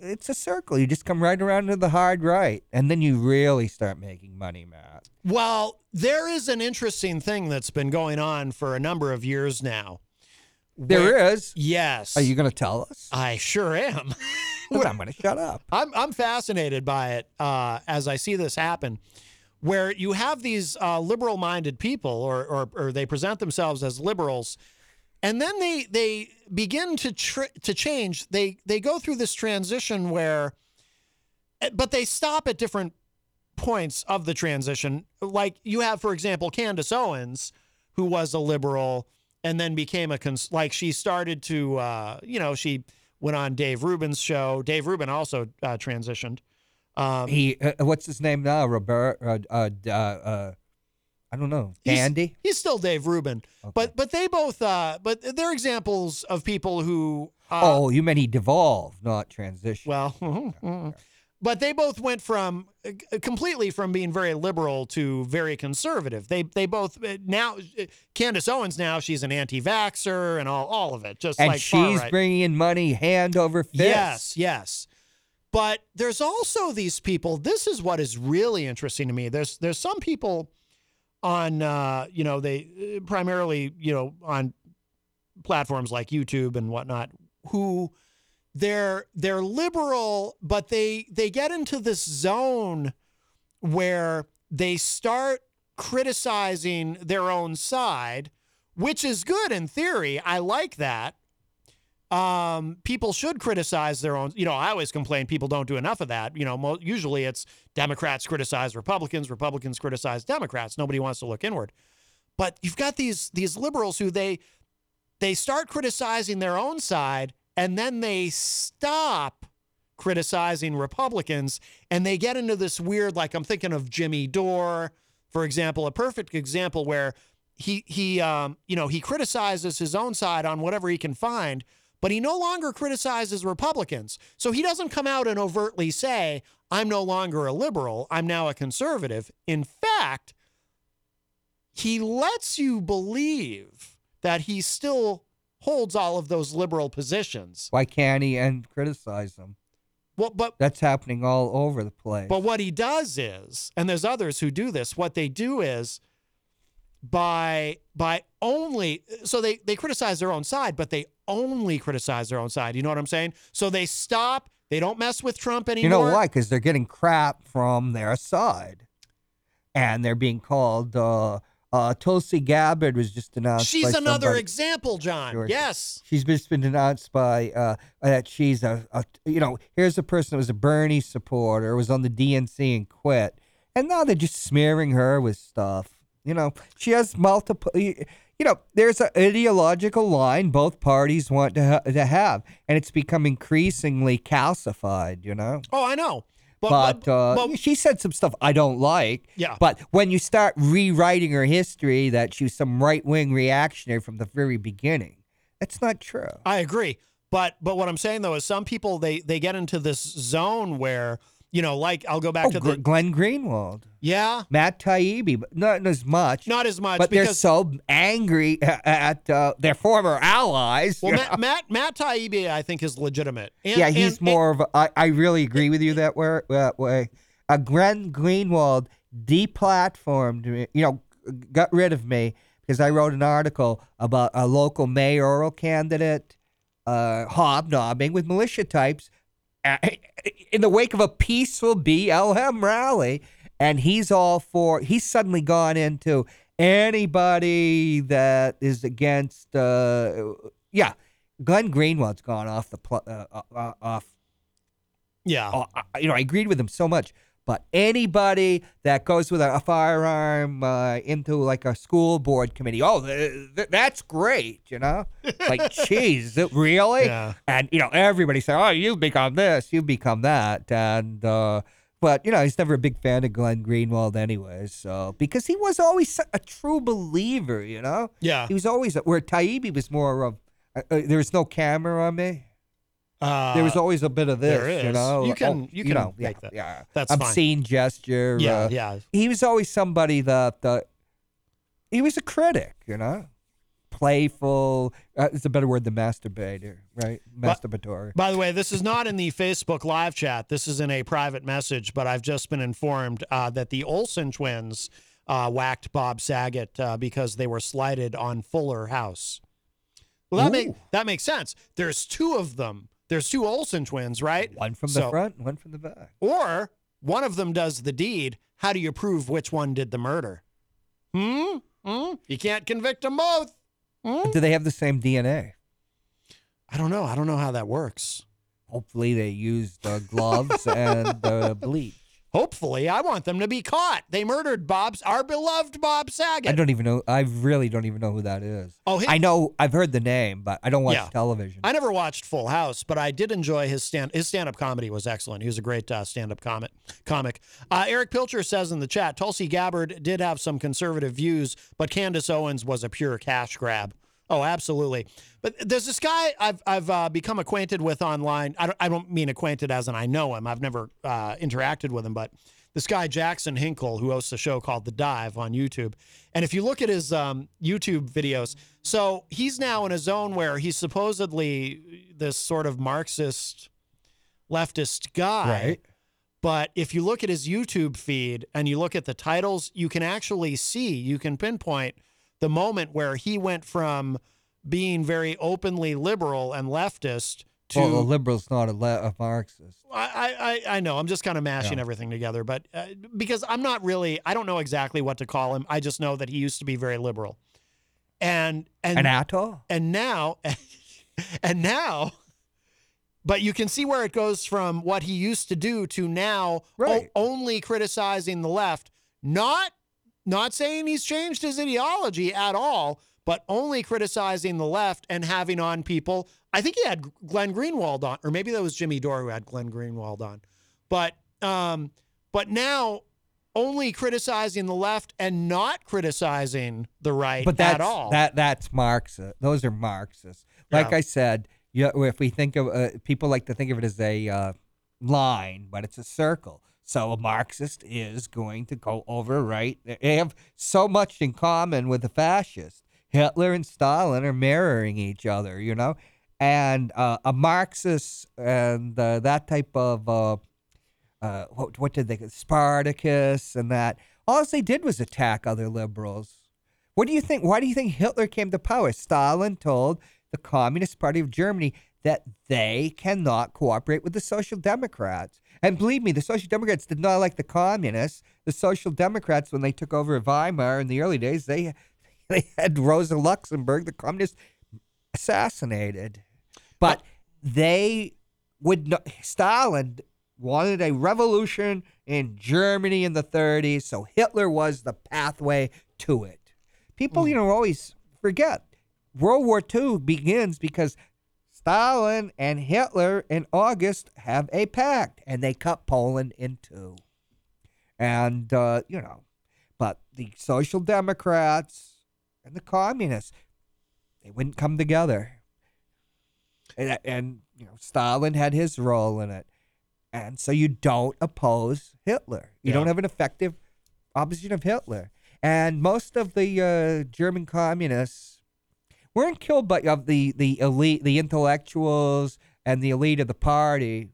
it's a circle. You just come right around to the hard right, and then you really start making money, Matt. Well, there is an interesting thing that's been going on for a number of years now. There is. Yes. Are you going to tell us? I sure am. I'm going to shut up. I'm I'm fascinated by it uh, as I see this happen, where you have these uh, liberal-minded people, or, or or they present themselves as liberals, and then they they begin to tr- to change. They they go through this transition where, eh, but they stop at different points of the transition. Like you have, for example, Candace Owens, who was a liberal and then became a cons- like she started to uh, you know she went on Dave Rubin's show. Dave Rubin also uh, transitioned. Um, He, uh, what's his name now? Robert, uh, uh, uh, uh, I don't know. he's- Dandy. He's, still Dave Rubin, but but they both uh, but they're examples of people who uh, oh, you meant he devolved, not transitioned. Well, mhm. but they both went from uh, completely from being very liberal to very conservative. They they both uh, now uh, Candace Owens now she's an anti-vaxer and all all of it. Just and like she's right. bringing in money hand over fist. Yes, yes. But there's also these people. This is what is really interesting to me. There's there's some people on uh, you know they uh, primarily you know on platforms like YouTube and whatnot who they're they're liberal, but they they get into this zone where they start criticizing their own side, which is good in theory. I like that um, people should criticize their own. You know, I always complain people don't do enough of that. You know, mo- usually it's Democrats criticize Republicans, Republicans criticize Democrats. Nobody wants to look inward. But you've got these these liberals who they they start criticizing their own side and then they stop criticizing Republicans and they get into this weird like I'm thinking of Jimmy Dore, for example, a perfect example where he he um, you know, he criticizes his own side on whatever he can find, but he no longer criticizes Republicans. So he doesn't come out and overtly say, I'm no longer a liberal, I'm now a conservative. In fact, he lets you believe that he still holds all of those liberal positions. Why can't he and criticize them? Well, but That's happening all over the place. But what he does is, and there's others who do this, what they do is by by only so they they criticize their own side, but they only criticize their own side. You know what I'm saying? So they stop, they don't mess with Trump anymore. You know why? Because they're getting crap from their side, and they're being called. Uh, uh, Tulsi Gabbard was just announced. She's another somebody- example, John. Yes. She's just been announced by uh, that she's a, a, you know, here's a person that was a Bernie supporter, was on the DNC and quit, and now they're just smearing her with stuff. You know, she has multiple. You know, there's an ideological line both parties want to ha- to have, and it's become increasingly calcified. You know. Oh, I know. But, uh, she said some stuff I don't like. Yeah. But when you start rewriting her history that she was some right wing reactionary from the very beginning, that's not true. I agree. But but what I'm saying though is some people they they get into this zone where you know like I'll go back Oh, to the Glenn Greenwald, yeah Matt Taibbi, but not as much. not as much but they're so angry at, uh, their former allies. well Matt? Matt Matt Taibbi I think is legitimate. And, yeah, he's and- more of a. I, I really agree with you that way. That way. Uh, Glenn Greenwald deplatformed me. You know, got rid of me because I wrote an article about a local mayoral candidate uh, hobnobbing with militia types in the wake of a peaceful BLM rally, and he's all for. He's suddenly gone into anybody that is against. Uh, yeah, Glenn Greenwald's gone off the pl- uh, uh, uh, off. yeah Oh, you know, I agreed with him so much. But anybody that goes with a, a firearm uh, into like a school board committee, oh, th- th- that's great, you know? Like, geez, it- really? Yeah. And, you know, everybody say, oh, you've become this, you've become that. And, uh, but, you know, he's never a big fan of Glenn Greenwald anyway, So, because he was always a true believer, you know? yeah He was always, where Taibbi was more of, uh, uh, there was no camera on me. Uh, There was always a bit of this, there you know. You oh, can- you can know, make yeah, that. Yeah, That's obscene gesture. yeah uh, yeah He was always somebody that uh, he was a critic, you know, playful. Uh, it's a better word than masturbator, right? But- Masturbatory. By the way, this is not in the Facebook live chat. This is in a private message, but I've just been informed uh, that the Olsen twins uh, whacked Bob Saget uh, because they were slighted on Fuller House. Well, that, make, that makes sense. There's two of them. There's two Olsen twins, right? one from the So- front, one from the back. Or one of them does the deed. How do you prove which one did the murder? Hmm? Hmm? You can't convict them both. Hmm? Do they have the same DNA? I don't know. I don't know how that works. Hopefully, they used uh, gloves and the bleach. Hopefully, I want them to be caught. They murdered Bob's our beloved Bob Saget. I don't even know. I really don't even know who that is. Oh, he- I know. I've heard the name, but I don't watch Yeah. television. I never watched Full House, but I did enjoy his stand. His stand-up comedy was excellent. He was a great uh, stand-up comic. Comic. Uh, Erich Pilcher says in the chat, Tulsi Gabbard did have some conservative views, but Candace Owens was a pure cash grab. Oh, absolutely. But there's this guy I've I've uh, become acquainted with online. I don't, I don't mean acquainted as in I know him. I've never uh, interacted with him, but this guy Jackson Hinkle, who hosts a show called The Dive on YouTube, and if you look at his um, YouTube videos, so he's now in a zone where he's supposedly this sort of Marxist leftist guy. Right. But if you look at his YouTube feed and you look at the titles, you can actually see, you can pinpoint the moment where he went from being very openly liberal and leftist to. well, a liberal's not a, le- a Marxist. I, I, I know. I'm just kind of mashing Yeah. everything together, but uh, because I'm not really, I don't know exactly what to call him. I just know that he used to be very liberal, and and An atoll? and now, and now, but you can see where it goes from what he used to do to now o- only criticizing the left, not not saying he's changed his ideology at all, but only criticizing the left and having on people. I think he had Glenn Greenwald on, or maybe that was Jimmy Dore who had Glenn Greenwald on. But um, but now only criticizing the left and not criticizing the right but that's at all. that that's Marxist. Those are Marxists. Like Yeah. I said, yeah, if we think of uh, people like to think of it as a uh, line, but it's a circle. So a Marxist is going to go over right. They have so much in common with the fascists. Hitler and Stalin are mirroring each other, you know, and uh, a Marxist and uh, that type of uh, uh, what, what did they Spartacus and that all they did was attack other liberals. What do you think? Why do you think Hitler came to power? Stalin told the Communist Party of Germany that they cannot cooperate with the Social Democrats. And believe me, the Social Democrats did not like the communists. The Social Democrats, when they took over Weimar in the early days, they they had Rosa Luxemburg, the communist, assassinated. But they would not. Stalin wanted a revolution in Germany in the 30s, so Hitler was the pathway to it. People, hmm. you know, always forget World War II begins because Stalin and Hitler in August have a pact, and they cut Poland in two. And uh, you know, but the Social Democrats and the Communists, they wouldn't come together. And, and you know, Stalin had his role in it. And so you don't oppose Hitler. You Yeah. don't have an effective opposition of Hitler. And most of the uh, German communists weren't killed by of the, the elite, the intellectuals and the elite of the party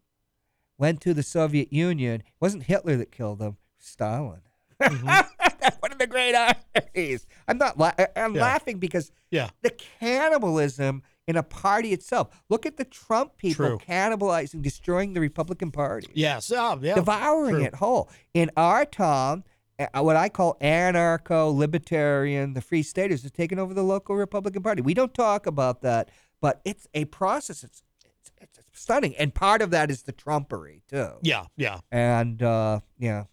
went to the Soviet Union. It wasn't Hitler that killed them, Stalin. That's one of the great ironies. I'm not. La- I'm Yeah. laughing because Yeah. the cannibalism in a party itself. Look at the Trump people True. cannibalizing, destroying the Republican Party, yes, oh, yeah, devouring true. it whole. In our town, what I call anarcho libertarian, the Free Staters have taken over the local Republican Party. We don't talk about that, but it's a process. It's it's, it's stunning, and part of that is the Trumpery too. Yeah, yeah. And uh, yeah,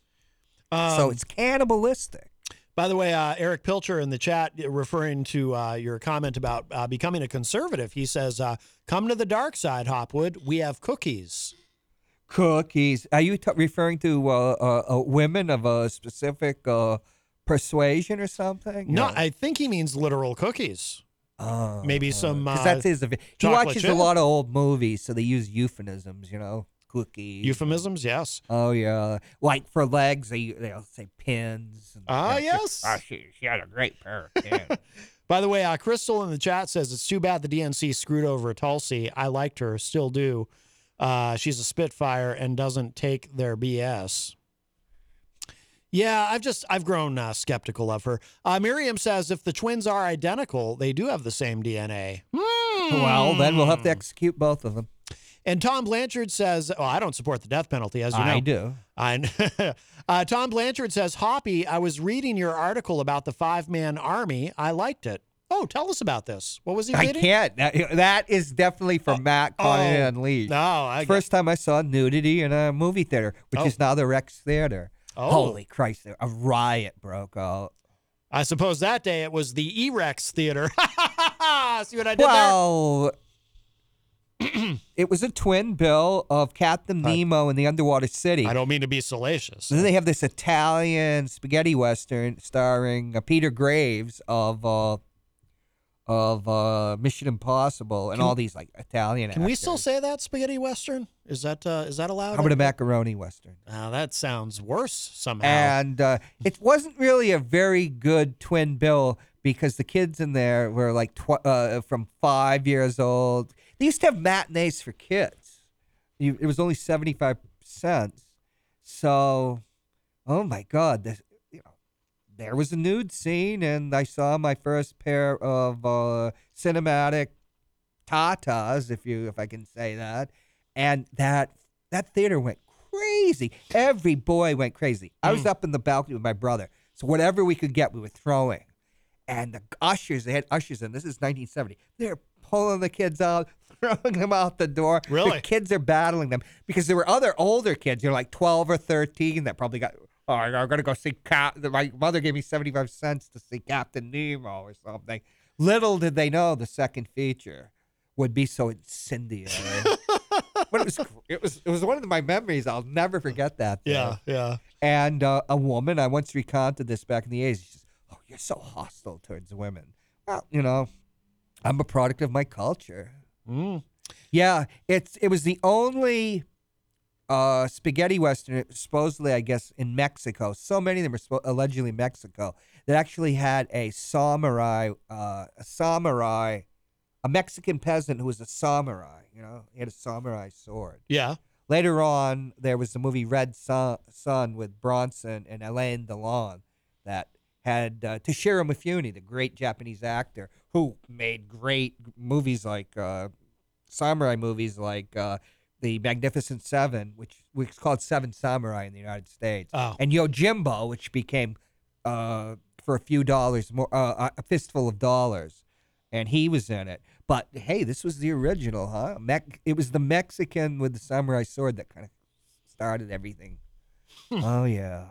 so Um, it's cannibalistic. By the way, uh, Erich Pilcher in the chat, uh, referring to uh, your comment about uh, becoming a conservative, he says, uh, "Come to the dark side, Hopwood. We have cookies." Cookies. Are you t- referring to uh, uh, uh, women of a specific uh, persuasion or something? No, I think he means literal cookies. Oh, Maybe some, Because uh, that's his. He watches chip? a lot of old movies, so they use euphemisms. You know, cookies. Euphemisms, yes. Oh yeah, like for legs, they they'll say pins. Ah, know, yes. Ah, she, she had a great pair of pins. By the way, uh, Crystal in the chat says it's too bad the DNC screwed over Tulsi. I liked her, still do. Uh, she's a Spitfire and doesn't take their BS. Yeah, I've just I've grown uh, skeptical of her. Uh, Miriam says if the twins are identical, they do have the same DNA. well, then we'll have to execute both of them. And Tom Blanchard says, "Oh, I don't support the death penalty, as you know." I do. I uh, Tom Blanchard says, "Hoppy, I was reading your article about the five-man army. I liked it. Oh, tell us about this. What was he I dating? can't. That, that is definitely from Matt Conan oh, Unleashed. No, I First time I saw nudity in a movie theater, which Oh. is now the Rex Theater. Oh. Holy Christ! A riot broke out. I suppose that day it was the E-Rex Theater. See what I did there? Well, it was a twin bill of Captain Nemo and the Underwater City. I don't mean to be salacious. And then they have this Italian spaghetti western starring uh, Peter Graves of uh, of uh, Mission Impossible and Can- all these like Italian. Can we still say that spaghetti western? Is that uh, is that allowed? How about a macaroni western? Oh, that sounds worse somehow. And uh, it wasn't really a very good twin bill because the kids in there were like tw- uh, from five years old. They used to have matinees for kids. You, it was only seventy five cents. So, oh my God, this, you know, there was a nude scene, and I saw my first pair of uh, cinematic tatas, if you if I can say that, and that that theater went crazy. Every boy went crazy. I was up in the balcony with my brother, so whatever we could get, we were throwing. And the ushers, they had ushers in. This is 1970. They're pulling the kids out, throwing them out the door. Really? The kids are battling them because there were other older kids, you know, like 12 or 13 that probably got, oh, I'm going to go see Cap. My mother gave me 75 cents to see Captain Nemo or something. Little did they know the second feature would be so incendiary. but it was, it was, it was one of my memories. I'll never forget that. thing. Yeah, yeah. And uh, a woman, I once recounted this back in the 80s. She says, Oh, you're so hostile towards women. Well, you know, I'm a product of my culture. Mm. Yeah, it's it was the only uh, spaghetti western, supposedly, I guess, in Mexico. So many of them are spo- allegedly Mexico that actually had a samurai, uh, a samurai, a Mexican peasant who was a samurai. You know, he had a samurai sword. Yeah. Later on, there was the movie Red Sun, Sun with Bronson and Alain Delon that had uh, Toshiro Mifune, the great Japanese actor, who made great movies like uh, samurai movies like uh, The Magnificent Seven, which was called Seven Samurai in the United States, Oh. and Yojimbo, which became uh, for a few dollars more, uh, a fistful of dollars, and he was in it. But hey, this was the original, huh? Mec- it was the Mexican with the samurai sword that kind of started everything. Oh yeah.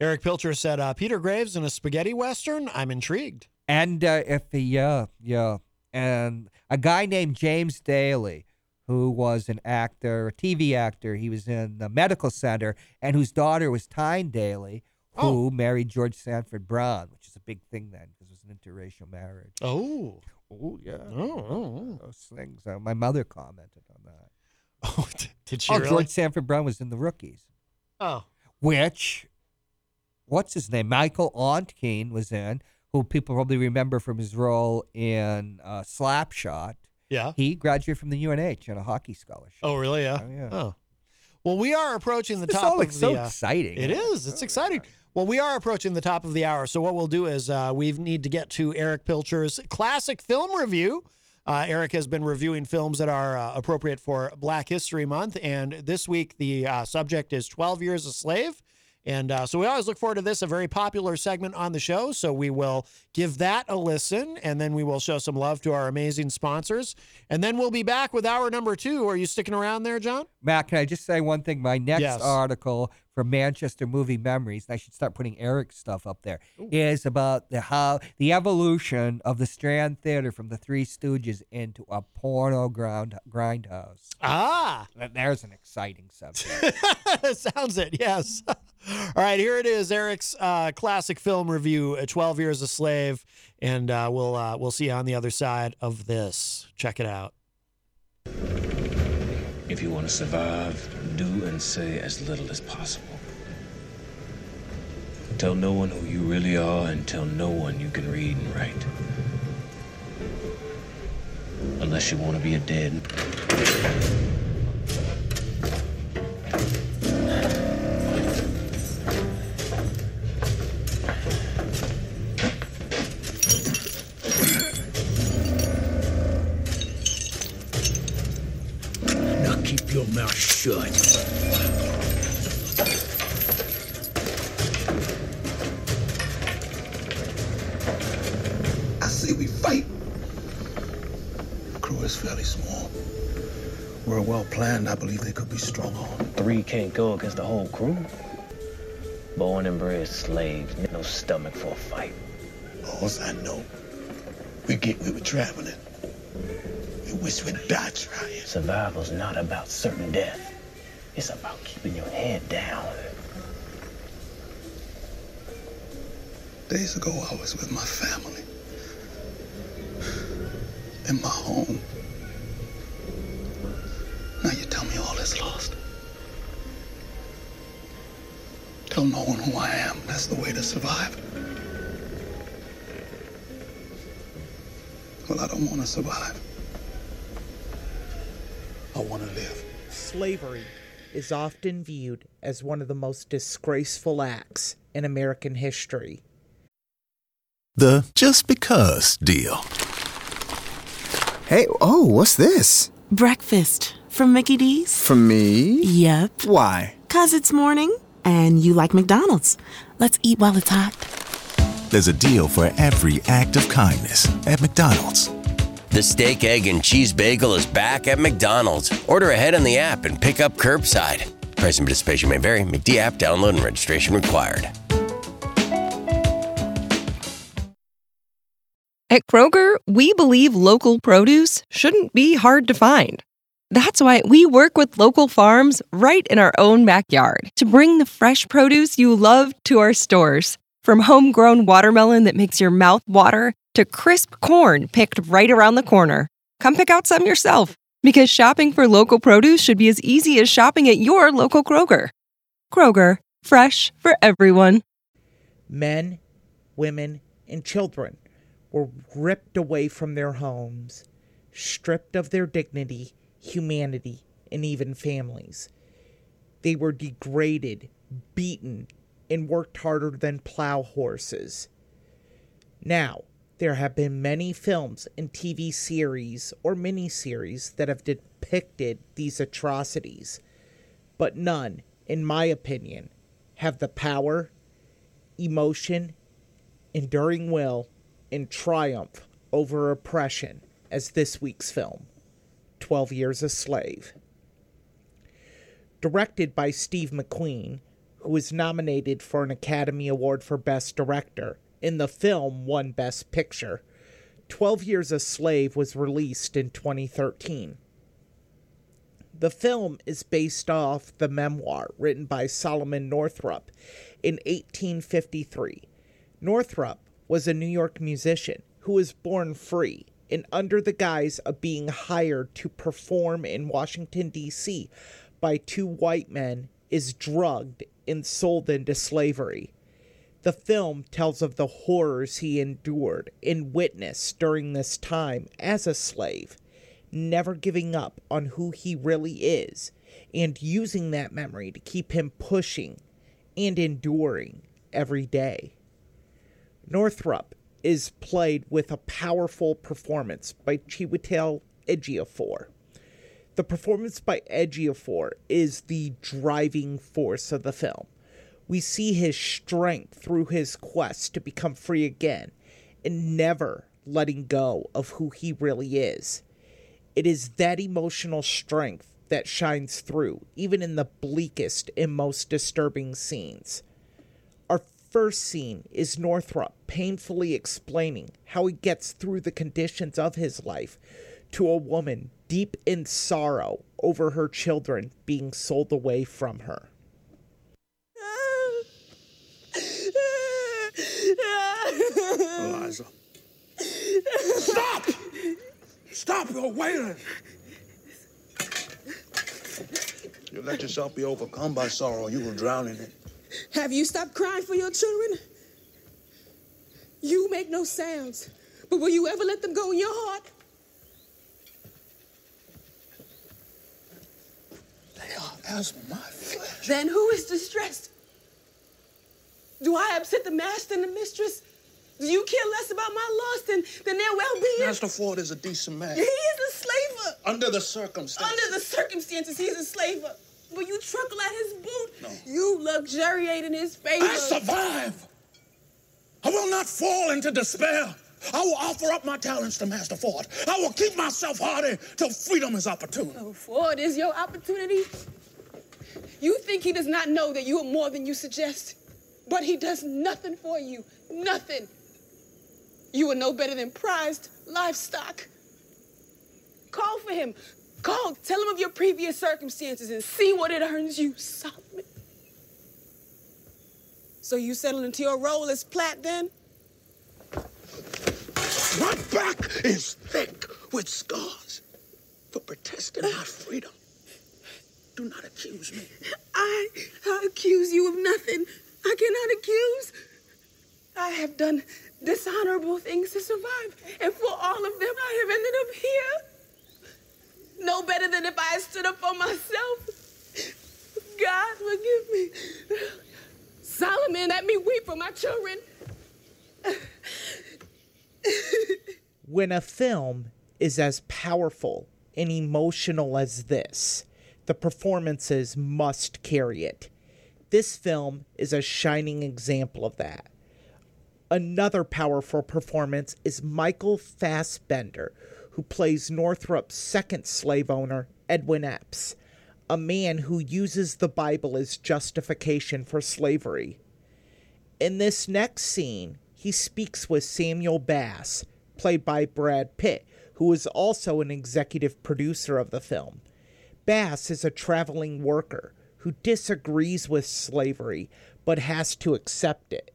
Erich Pilcher said, uh, Peter Graves in a spaghetti western? I'm intrigued. And uh, if the yeah yeah, and a guy named James Daly, who was an actor, a TV actor, he was in the medical center, and whose daughter was Tyne Daly, who married Georg Stanford Brown, which is a big thing then because it was an interracial marriage. Oh. Oh yeah. Oh, oh, Those things. Uh, my mother commented on that. Oh, did she oh, really? Georg Stanford Brown was in the rookies. Oh. which what's his name? Michael Ontkean was in, who people probably remember from his role in uh, Slapshot. Yeah. He graduated from the UNH on a hockey scholarship. Oh, really? Yeah. Oh, yeah. Oh. Well, we are approaching the This top all of looks the. so uh, exciting. It is. It's exciting. Well, we are approaching the top of the hour. So what we'll do is uh, we need to get to Erich Pilcher's classic film review. Uh, Erich has been reviewing films that are uh, appropriate for Black History Month, and this week the uh, subject is 12 Years a Slave. And uh, so we always look forward to this, a very popular segment on the show. So we will give that a listen, and then we will show some love to our amazing sponsors. And then we'll be back with hour number two. Are you sticking around there, John? Matt, can I just say one thing? My next Yes. article from Manchester Movie Memories, and I should start putting Erich's stuff up there, is about the how the evolution of the Strand Theater from the Three Stooges into a porno ground grindhouse. Ah, there's an exciting subject. Sounds it, yes. All right, here it is, Erich's uh, classic film review, uh, 12 Years a Slave, and uh, we'll uh, we'll see you on the other side of this. Check it out. If you want to survive, do and say as little as possible. Tell no one who you really are and tell no one you can read and write. Unless you want to be a dead. Your mouth shut. I say we fight. The crew is fairly small. We're well planned. I believe they could be strong armed. Three can't go against the whole crew. Born and bred slaves, no stomach for a fight. All I know, we get we were traveling. We wish we'd die trying. Survival's not about certain death. It's about keeping your head down. Days ago, I was with my family. In my home. Now you tell me all is lost. Tell no one who I am. That's the way to survive. Well, I don't want to survive. I want to live. Slavery is often viewed as one of the most disgraceful acts in American history. The just because deal. Hey, oh, what's this? Breakfast from Mickey D's? From me? Yep. Why? Cause it's morning and you like McDonald's. Let's eat while it's hot. There's a deal for every act of kindness at McDonald's. The steak, egg, and cheese bagel is back at McDonald's. Order ahead on the app and pick up curbside. Price and participation may vary. McD app download and registration required. At Kroger, we believe local produce shouldn't be hard to find. That's why we work with local farms right in our own backyard to bring the fresh produce you love to our stores. From homegrown watermelon that makes your mouth water to crisp corn picked right around the corner. Come pick out some yourself because shopping for local produce should be as easy as shopping at your local Kroger. Kroger, fresh for everyone. Men, women, and children were ripped away from their homes, stripped of their dignity, humanity, and even families. They were degraded, beaten, and worked harder than plow horses. Now, there have been many films and TV series or miniseries that have depicted these atrocities, but none, in my opinion, have the power, emotion, enduring will, and triumph over oppression as this week's film, 12 Years a Slave. Directed by Steve McQueen, who was nominated for an Academy Award for Best Director, in the film won Best Picture. 12 Years a Slave was released in 2013. The film is based off the memoir written by Solomon Northup in 1853. Northup was a New York musician who was born free and under the guise of being hired to perform in Washington, D.C. by two white men is drugged and sold into slavery. The film tells of the horrors he endured and witnessed during this time as a slave, never giving up on who he really is, and using that memory to keep him pushing and enduring every day. Northup is played with a powerful performance by Chiwetel Ejiofor. The performance by Ejiofor is the driving force of the film. We see his strength through his quest to become free again and never letting go of who he really is. It is that emotional strength that shines through, even in the bleakest and most disturbing scenes. Our first scene is Northup painfully explaining how he gets through the conditions of his life to a woman deep in sorrow over her children being sold away from her. Eliza. Stop! Stop your wailing! You let yourself be overcome by sorrow, you will drown in it. Have you stopped crying for your children? You make no sounds, but will you ever let them go in your heart? They are as my flesh. Then who is distressed? Do I upset the master and the mistress? Do you care less about my loss than, than their well-being? Master Ford is a decent man. He is a slaver. Under the circumstances. Under the circumstances, he's a slaver. But you truckle at his boot. No. You luxuriate in his favor. I survive. I will not fall into despair. I will offer up my talents to Master Ford. I will keep myself hardy till freedom is opportune. Oh, Ford is your opportunity. You think he does not know that you are more than you suggest, but he does nothing for you. Nothing. You are no better than prized livestock. Call for him. Call. Tell him of your previous circumstances and see what it earns you, Solomon. So you settle into your role as Platt then? My back is thick with scars for protesting my freedom. Do not accuse me. I, I accuse you of nothing. I cannot accuse. I have done dishonorable things to survive, and for all of them, I have ended up here. No better than if I had stood up for myself. God, forgive me. Solomon, let me weep for my children. when a film is as powerful and emotional as this, the performances must carry it. This film is a shining example of that. Another powerful performance is Michael Fassbender, who plays Northup's second slave owner, Edwin Epps, a man who uses the Bible as justification for slavery. In this next scene, he speaks with Samuel Bass, played by Brad Pitt, who is also an executive producer of the film. Bass is a traveling worker who disagrees with slavery but has to accept it.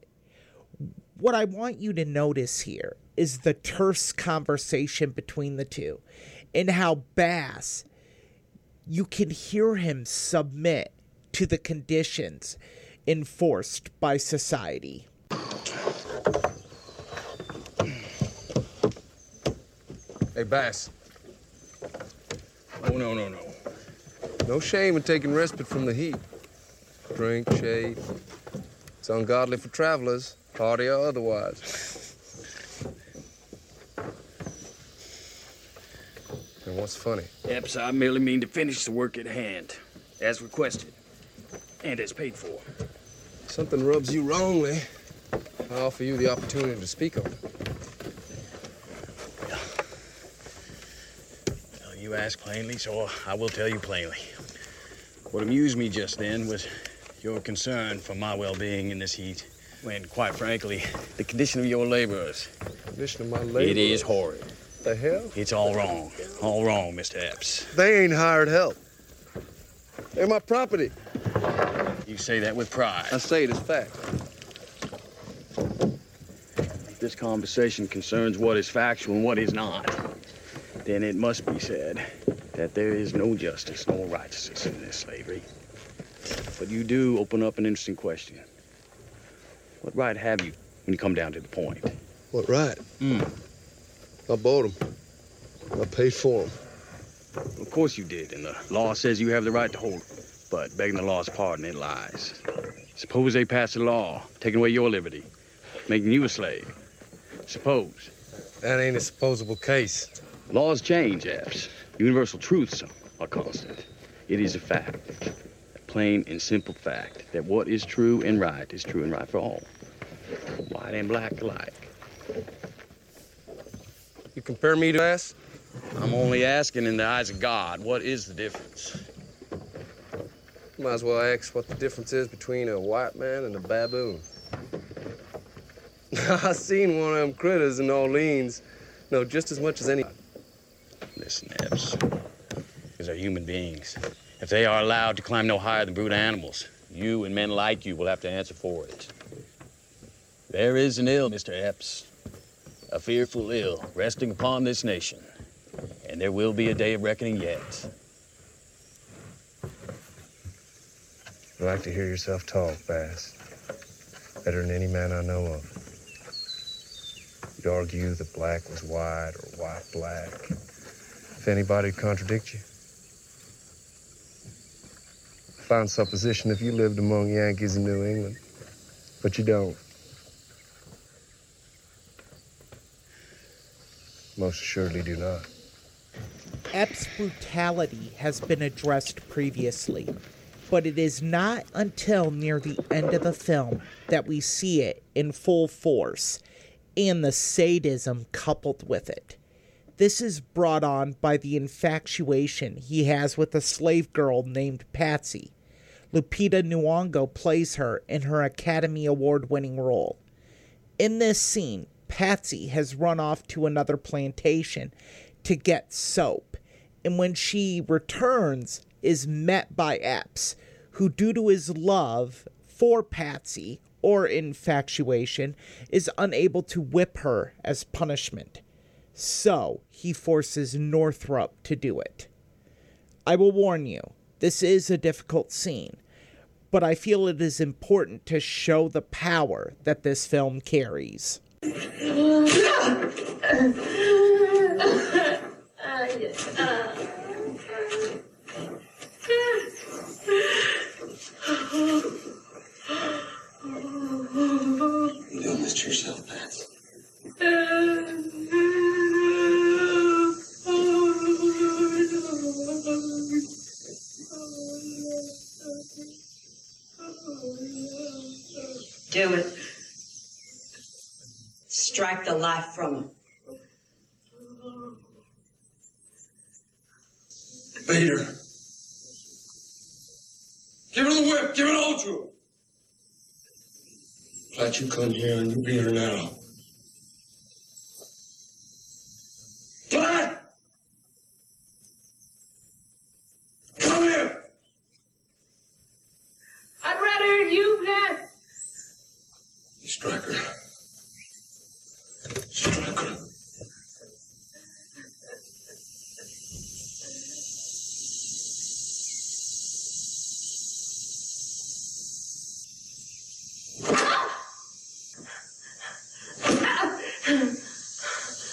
What I want you to notice here is the terse conversation between the two and how Bass, you can hear him submit to the conditions enforced by society. Hey, Bass. Oh, no, no, no. No shame in taking respite from the heat. Drink, shade. It's ungodly for travelers, party or otherwise. and what's funny? Epps, I merely mean to finish the work at hand, as requested, and as paid for. Something rubs you wrongly. I offer you the opportunity to speak on it. Well, you ask plainly, so I will tell you plainly. What amused me just then was your concern for my well-being in this heat, when, quite frankly, the condition of your laborers. Condition of my laborers? It is horrid. The hell? It's all wrong. All wrong, Mr. Epps. They ain't hired help. They're my property. You say that with pride. I say it as fact. If this conversation concerns what is factual and what is not, then it must be said that there is no justice no righteousness in this slavery. But you do open up an interesting question. What right have you when you come down to the point? What right? Hmm. I bought them. I paid for them. Of course you did, and the law says you have the right to hold hold 'em. But begging the law's pardon, it lies. Suppose they pass a law taking away your liberty, making you a slave. Suppose. That ain't a supposable case. Laws change, Epps. Universal truths are constant. It is a fact, a plain and simple fact, that what is true and right is true and right for all. White and black alike. You compare me to ass? I'm only asking in the eyes of God, what is the difference? Might as well ask what the difference is between a white man and a baboon. I seen one of them critters in Orleans know just as much as any. Epps. These are human beings. If they are allowed to climb no higher than brute animals, you and men like you will have to answer for it. There is an ill, Mr. Epps. A fearful ill resting upon this nation. And there will be a day of reckoning yet. I like to hear yourself talk, Bass. Better than any man I know of. You'd argue that black was white or white black. If anybody'd contradict you. Fine supposition if you lived among Yankees in New England. But you don't. Most assuredly do not. Epps' brutality has been addressed previously, but it is not until near the end of the film that we see it in full force and the sadism coupled with it. This is brought on by the infatuation he has with a slave girl named Patsy. Lupita Nyong'o plays her in her Academy Award winning role. In this scene, Patsy has run off to another plantation to get soap, and when she returns, is met by Epps, who, due to his love for Patsy or infatuation, is unable to whip her as punishment. So he forces Northup to do it. I will warn you, this is a difficult scene, but I feel it is important to show the power that this film carries. You doing this to yourself, Pats? Do it. Strike the life from him. Vader. Give her the whip. Give it all to her. Glad you come here and you be here now. Glad! Come here! I'd rather you, Vlad. Striker. Striker.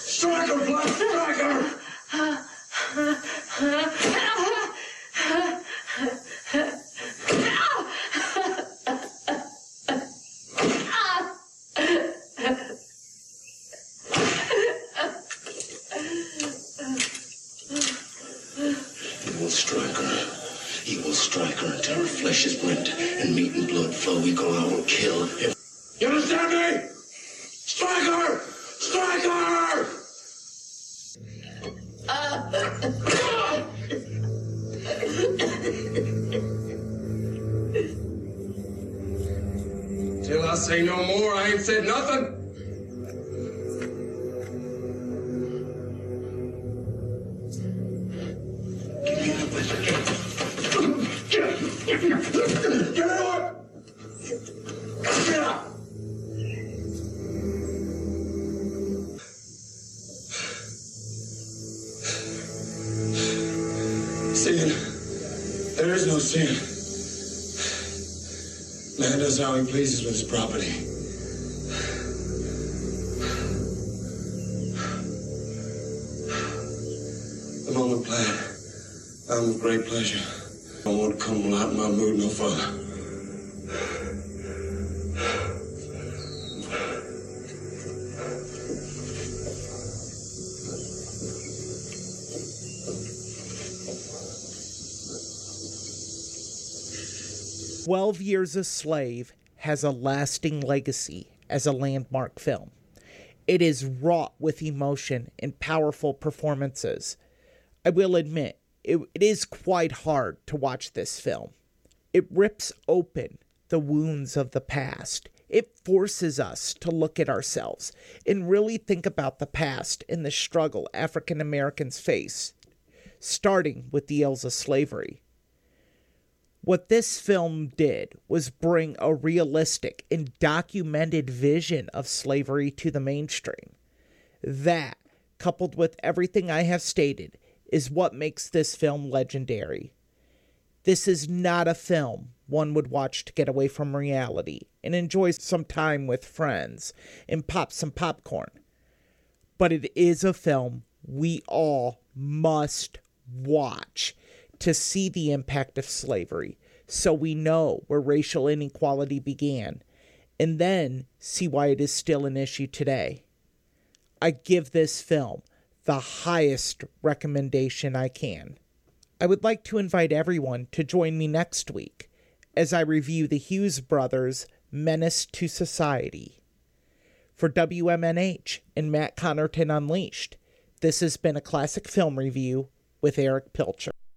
Striker, Black Striker! How he pleases with his property. The moment plan. I'm with great pleasure. I won't come out my mood no further. Twelve Years a Slave has a lasting legacy as a landmark film. It is wrought with emotion and powerful performances. I will admit, it, it is quite hard to watch this film. It rips open the wounds of the past. It forces us to look at ourselves and really think about the past and the struggle African Americans face, starting with the ills of slavery. What this film did was bring a realistic and documented vision of slavery to the mainstream. That, coupled with everything I have stated, is what makes this film legendary. This is not a film one would watch to get away from reality and enjoy some time with friends and pop some popcorn. But it is a film we all must watch to see the impact of slavery so we know where racial inequality began and then see why it is still an issue today. I give this film the highest recommendation I can. I would like to invite everyone to join me next week as I review the Hughes brothers' Menace to Society. For WMNH and Matt Connarton Unleashed, this has been a classic film review with Erich Pilcher.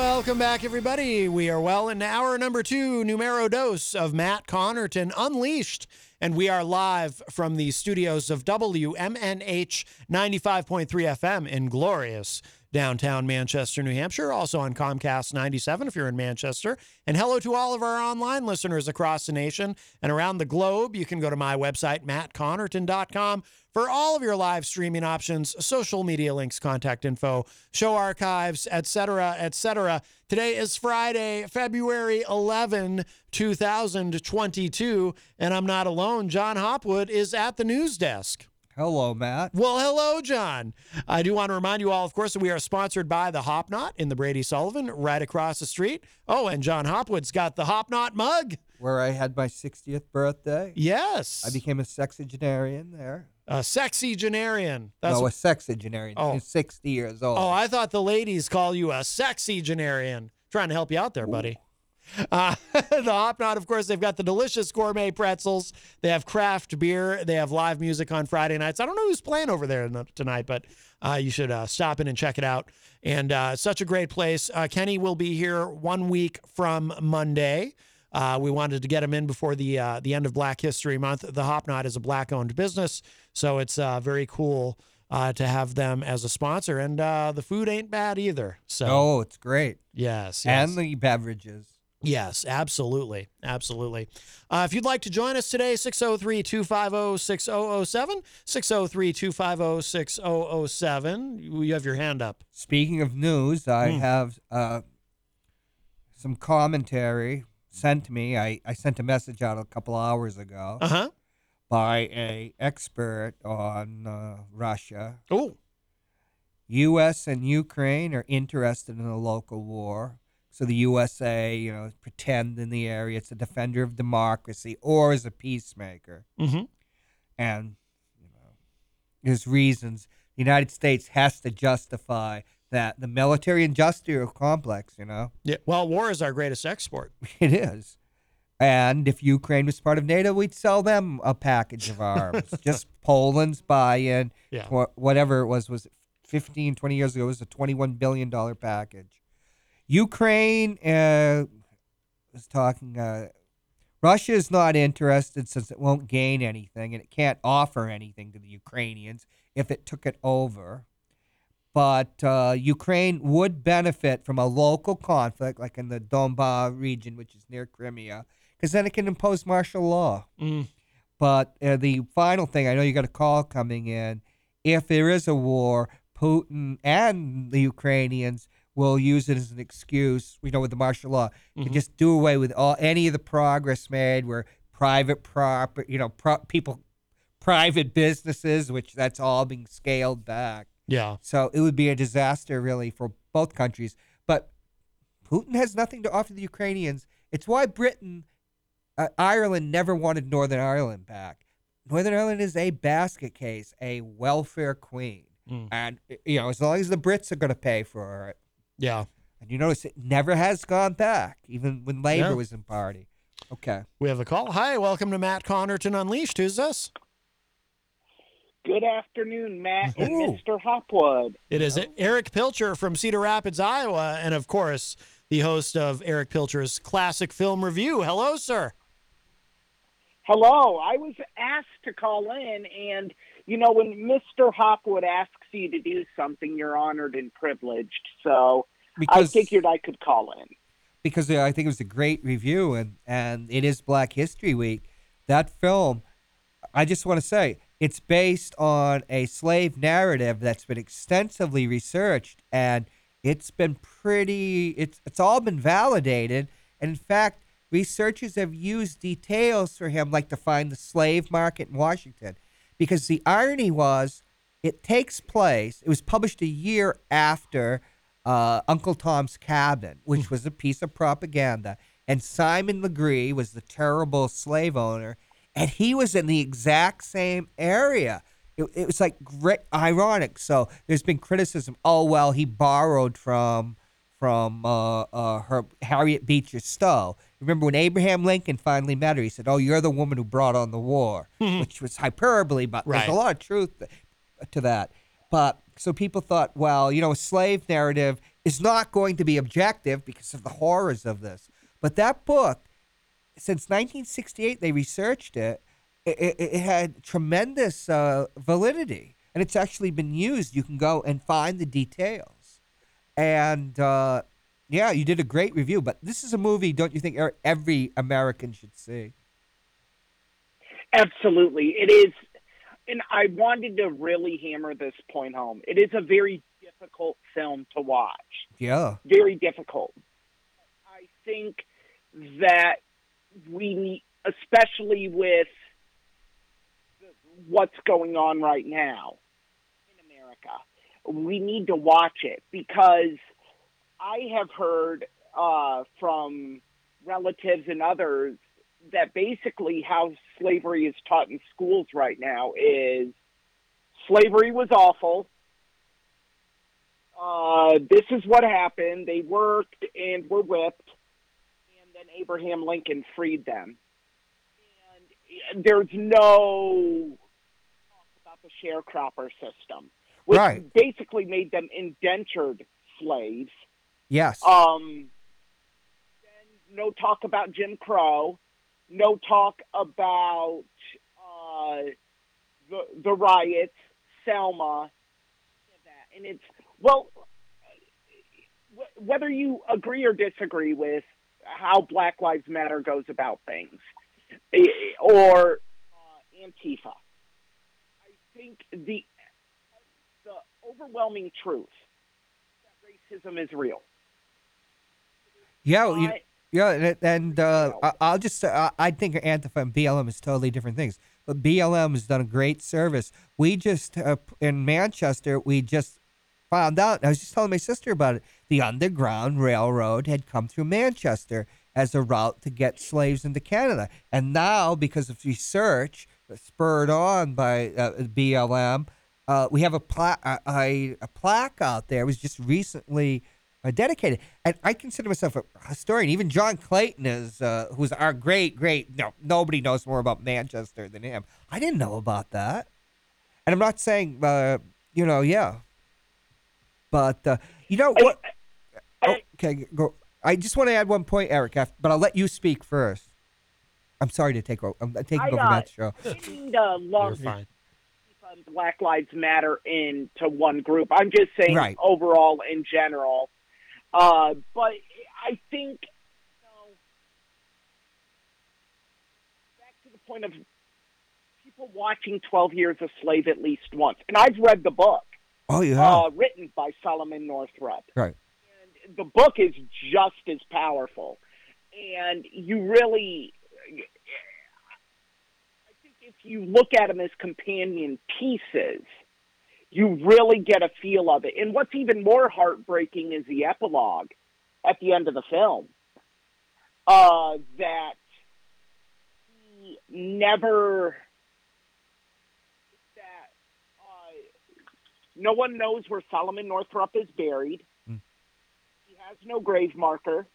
Welcome back, everybody. We are well into hour number two, numero dos of Matt Connarton Unleashed. And we are live from the studios of WMNH 95.3 FM in glorious downtown Manchester, New Hampshire. Also on Comcast 97 if you're in Manchester. And hello to all of our online listeners across the nation and around the globe. You can go to my website, mattconnarton.com, for all of your live streaming options, social media links, contact info, show archives, etc., etc. Today is Friday, February 11, 2022, and I'm not alone. Jon Hopwood is at the news desk. Hello, Matt. Well, hello, Jon. I do want to remind you all, of course, that we are sponsored by the Hop Knot in the Brady Sullivan right across the street. Oh, and Jon Hopwood's got the Hop Knot mug. Where I had my 60th birthday. Yes. I became a sexagenarian there. A sexagenarian. no, a sexagenarian. Oh. He's 60 years old. Oh, I thought the ladies call you a sexagenarian. Trying to help you out there, buddy. Uh, the Hop Knot, of course, they've got the delicious gourmet pretzels. They have craft beer. They have live music on Friday nights. I don't know who's playing over there tonight, but uh, you should uh, stop in and check it out. And uh, such a great place. Uh, Kenny will be here one week from Monday. Uh, we wanted to get him in before the uh, the end of Black History Month. The Hop Knot is a black owned business, so it's uh, very cool uh, to have them as a sponsor. And uh, the food ain't bad either. So Oh, it's great. yes, yes. And the beverages. Yes, absolutely. Absolutely. Uh, if you'd like to join us today, 603 250 6007. 603 250 6007. You have your hand up. Speaking of news, I Hmm. have uh, some commentary sent me. I, I sent a message out a couple hours ago Uh huh. by a expert on uh, Russia. Oh. U.S. and Ukraine are interested in a local war. So the USA, you know, pretend in the area it's a defender of democracy or is a peacemaker. Mm-hmm. And you know, there's reasons the United States has to justify that the military industrial complex, you know, Yeah. Well, war is our greatest export. it is. And if Ukraine was part of NATO, we'd sell them a package of arms. Just Poland's buy-in, Yeah. wha- whatever it was, was 15, 20 years ago, it was a $21 billion package. Ukraine uh, was talking, uh, Russia is not interested since it won't gain anything and it can't offer anything to the Ukrainians if it took it over. But uh, Ukraine would benefit from a local conflict, like in the Donbas region, which is near Crimea, because then it can impose martial law. Mm. But uh, the final thing, I know you got a call coming in. If there is a war, Putin and the Ukrainians will use it as an excuse, you know, with the martial law, to Mhm. just do away with all any of the progress made where private property, you know, pro- people, private businesses, which that's all being scaled back. Yeah. So it would be a disaster, really, for both countries. But Putin has nothing to offer the Ukrainians. It's why Britain, uh, Ireland never wanted Northern Ireland back. Northern Ireland is a basket case, a welfare queen. Mm. And, you know, as long as the Brits are going to pay for it. Yeah. And you notice it never has gone back, even when Labour Yeah. was in party. Okay. We have a call. Hi, welcome to Matt Connarton Unleashed. Who's this? Good afternoon, Matt and Ooh. Mr. Hopwood. It is Erich Pilcher from Cedar Rapids, Iowa, and of course, the host of Erich Pilcher's Classic Film Review. Hello, sir. Hello. I was asked to call in, and you know, when Mr. Hopwood asks you to do something, you're honored and privileged. So Because- I figured I could call in. because I think it was a great review, and and it is Black History Week. That film, I just want to say, it's based on a slave narrative that's been extensively researched, and it's been pretty. It's it's all been validated, and in fact, researchers have used details for him, like to find the slave market in Washington, because the irony was, it takes place. It was published a year after uh, Uncle Tom's Cabin, which was a piece of propaganda. And Simon Legree was the terrible slave owner, and he was in the exact same area. It, it was like great, ironic. So there's been criticism. Oh well, he borrowed from from uh, uh, her Harriet Beecher Stowe. Remember when Abraham Lincoln finally met her? He said, "Oh, you're the woman who brought on the war," which was hyperbole, but Right. there's a lot of truth to that. But so people thought, well, you know, a slave narrative is not going to be objective because of the horrors of this. But that book, since 1968, they researched it. It, it, it had tremendous uh, validity, and it's actually been used. You can go and find the details. And uh, yeah, you did a great review. But this is a movie, don't you think er- every American should see? Absolutely. It is, and I wanted to really hammer this point home. It is a very difficult film to watch. Yeah. Very difficult. I think that we need, especially with what's going on right now in America, we need to watch it because I have heard uh, from relatives and others that basically how slavery is taught in schools right now is slavery was awful. Uh, this is what happened. They worked and were whipped, and Abraham Lincoln freed them. And there's no talk about the sharecropper system, which Right. basically made them indentured slaves. Yes. Um, then no talk about Jim Crow. No talk about uh, the the riots, Selma, and it's well, whether you agree or disagree with how Black Lives Matter goes about things, eh, or uh, Antifa, I think the the overwhelming truth that racism is real. Yeah, you, yeah, and- and uh, I'll just uh, I think Antifa and BLM is totally different things. But BLM has done a great service. We just uh, in Manchester, we just found out. I was just telling my sister about it. The Underground Railroad had come through Manchester as a route to get slaves into Canada, and now because of research spurred on by uh, BLM, uh, we have a, pla- a, a, plaque out there. It was just recently uh, dedicated. And I consider myself a historian. Even John Clayton is, uh, who's our great, great. No, nobody knows more about Manchester than him. I didn't know about that. And I'm not saying, uh, you know, yeah. But uh, you know what? Oh, okay, go. I just want to add one point, Erich, but I'll let you speak first. I'm sorry to take over. I'm taking I, over uh, Matt's show. I need to lump fine. Black Lives Matter into one group. I'm just saying Right. overall in general. Uh, but I think, you know, back to the point of people watching 12 Years a Slave at least once. And I've read the book, Oh, you have? uh, written by Solomon Northrop right. The book is just as powerful. And you really i think if you look at them as companion pieces you really get a feel of it. And what's even more heartbreaking is the epilogue at the end of the film uh, that he never that uh, no one knows where solomon northrop is buried has no grave marker.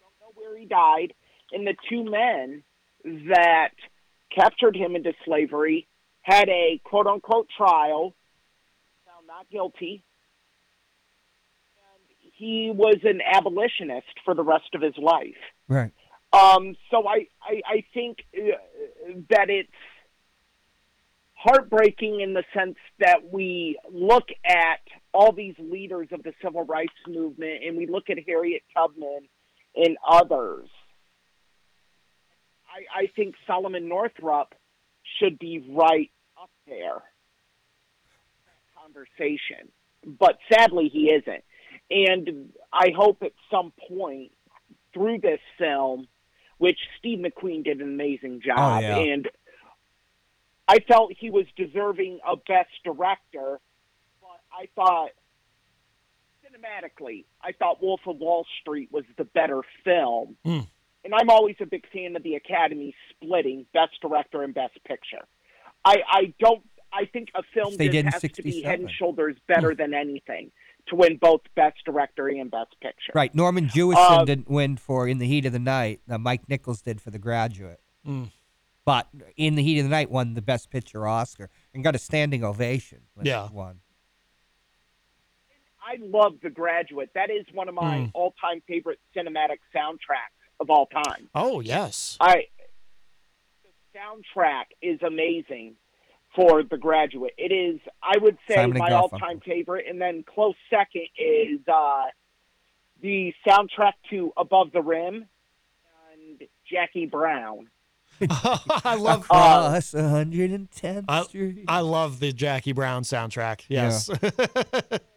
Don't know where he died. And the two men that captured him into slavery had a quote unquote trial, found not guilty. And he was an abolitionist for the rest of his life. Right. Um, so I, I, I think uh, that it's heartbreaking in the sense that we look at all these leaders of the civil rights movement and we look at Harriet Tubman and others. I, I think Solomon Northrop should be right up there. Conversation, but sadly he isn't. And I hope at some point through this film, which Steve McQueen did an amazing oh, job, yeah. and I felt he was deserving of Best Director, I thought cinematically, I thought Wolf of Wall Street was the better film. Mm. And I'm always a big fan of the Academy splitting Best Director and Best Picture. I, I don't. I think a film They just did in has to be head and shoulders better than anything to win both Best Director and Best Picture. Right. Norman Jewison Uh, didn't win for In the Heat of the Night. Uh, Mike Nichols did for The Graduate. Mm. But In the Heat of the Night won the Best Picture Oscar and got a standing ovation. when Yeah. it Won. I love The Graduate. That is one of my Mm. all-time favorite cinematic soundtracks of all time. Oh yes. I the soundtrack is amazing for The Graduate. It is, I would say, Simon my all-time favorite, and then close second is uh, the soundtrack to Above the Rim and Jackie Brown. I love Across 110th I, Street. I love the Jackie Brown soundtrack. Yes. The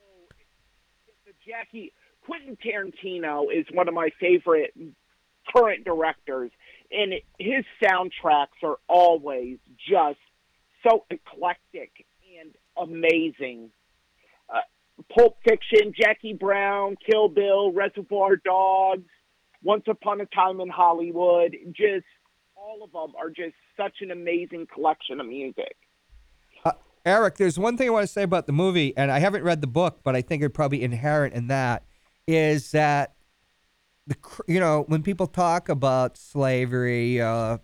Jackie Quentin Tarantino is one of my favorite current directors, and his soundtracks are always just so eclectic and amazing. Uh, Pulp Fiction, Jackie Brown, Kill Bill, Reservoir Dogs, Once Upon a Time in Hollywood, just all of them are just such an amazing collection of music. Erich, there's one thing I want to say about the movie, and I haven't read the book, but I think it probably inherent in that is that the you know when people talk about slavery, uh,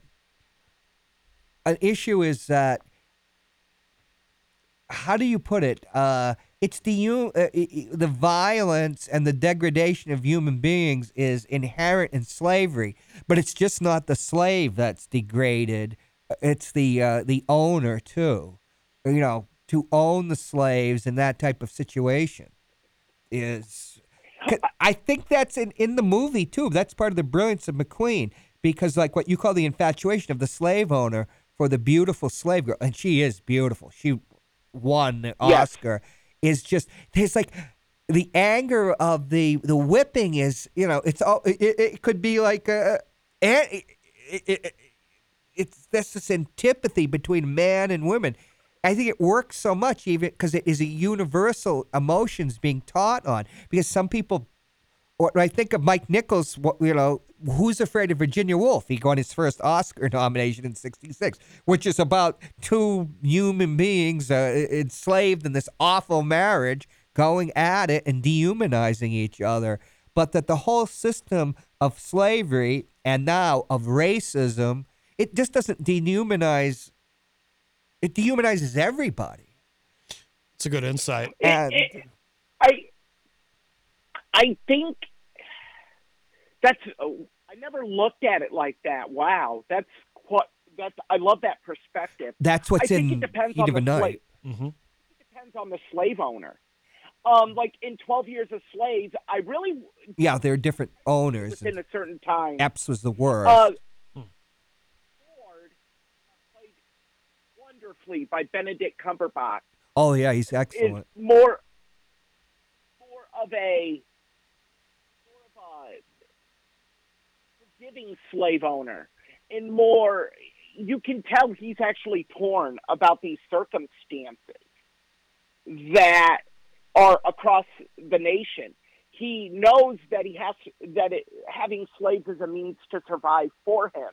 an issue is that how do you put it? Uh, it's the uh, the violence and the degradation of human beings is inherent in slavery, but it's just not the slave that's degraded. It's the uh, the owner too. You know, to own the slaves in that type of situation is. I think that's in, in the movie too. That's part of the brilliance of McQueen because, like, what you call the infatuation of the slave owner for the beautiful slave girl, and she is beautiful. She won the Yes. Oscar. Is just there's like the anger of the the whipping is you know it's all it, it, it could be like a, and it, it, it, it's that's this antipathy between man and women. I think it works so much even because it is a universal emotions being taught on because some people or I think of Mike Nichols, you know, who's afraid of Virginia Woolf? He got his first Oscar nomination in '66, which is about two human beings uh, enslaved in this awful marriage, going at it and dehumanizing each other. But that the whole system of slavery and now of racism, it just doesn't dehumanize. It dehumanizes everybody. It's a good insight. And It- I I think that's oh, I never looked at it like that. Wow, that's quite that's I love that perspective. that's what's I think in it depends Heat on of a the slave. Night. Mm-hmm. It depends on the slave owner. Um, like in Twelve Years a Slave, I really Yeah, they're different owners. within a certain time. Epps was the worst. Uh, Ford played by Benedict Cumberbatch. oh yeah, he's Is excellent. more more of a more of a forgiving slave owner, and more you can tell he's actually torn about these circumstances that are across the nation. He knows that he has that it, having slaves is a means to survive for him,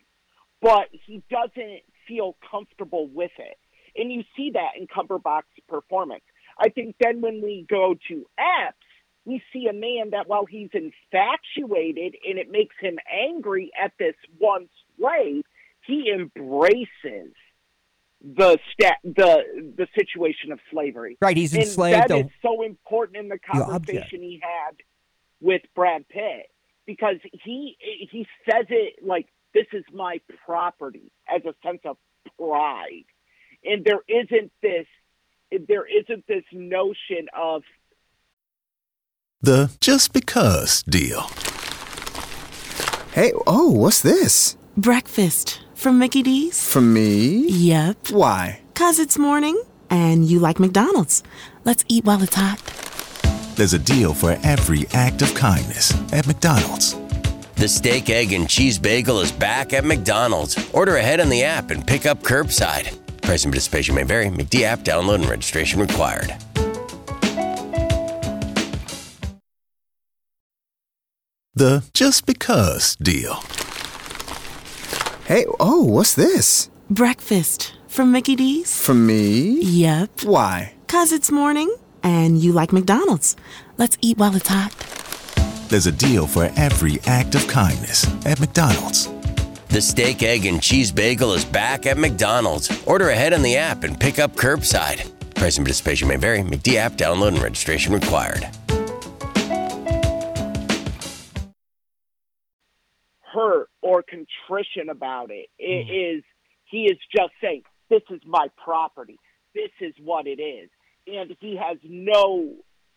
but he doesn't feel comfortable with it. And you see that in Cumberbatch's performance. I think then when we go to Epps, we see a man that while he's infatuated and it makes him angry at this one slave, he embraces the stat the the situation of slavery. Right, he's and enslaved That is so important in the The conversation he had with Brad Pitt because he he says it like this is my property as a sense of pride, and there isn't this there isn't this notion of The just because deal. Hey, oh, what's this? Breakfast from Mickey D's? From me? Yep. Why? Cause it's morning and you like McDonald's. Let's eat while it's hot. There's a deal for every act of kindness at McDonald's. The steak, egg, and cheese bagel is back at McDonald's. Order ahead on the app and pick up curbside. Price and participation may vary. McD app download and registration required. The just because deal. Hey, oh, what's this? Breakfast from Mickey D's? From me? Yep. Why? Cause it's morning and you like McDonald's. Let's eat while it's hot. There's a deal for every act of kindness at McDonald's. The steak, egg, and cheese bagel is back at McDonald's. Order ahead on the app and pick up curbside. Price and participation may vary. McD app download and registration required. hurt or contrition about it. It Hmm. is he is just saying, This is my property. This is what it is. And he has no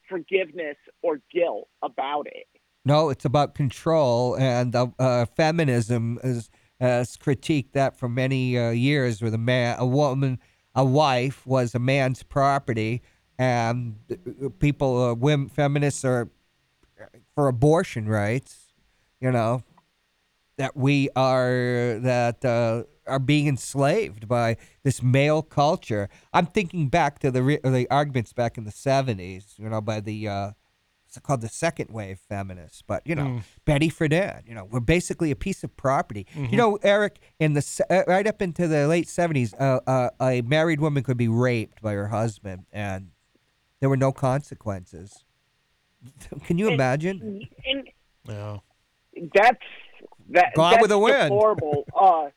forgiveness or guilt about it. No, it's about control, and uh, uh, feminism is, has critiqued that for many uh, years. Where the man, a woman, a wife was a man's property, and uh, people, uh, women, feminists are for abortion rights, you know, that we are that uh, are being enslaved by this male culture. I'm thinking back to the re- the arguments back in the '70s, you know, by the uh, it's called the second wave feminists, but you know, Mm. Betty Friedan, you know, we're basically a piece of property. Mhm. You know, Erich, in the uh, right up into the late '70s, uh, uh, a married woman could be raped by her husband, and there were no consequences. Can you imagine? And Yeah. that's that. Gone that's with the wind. deplorable.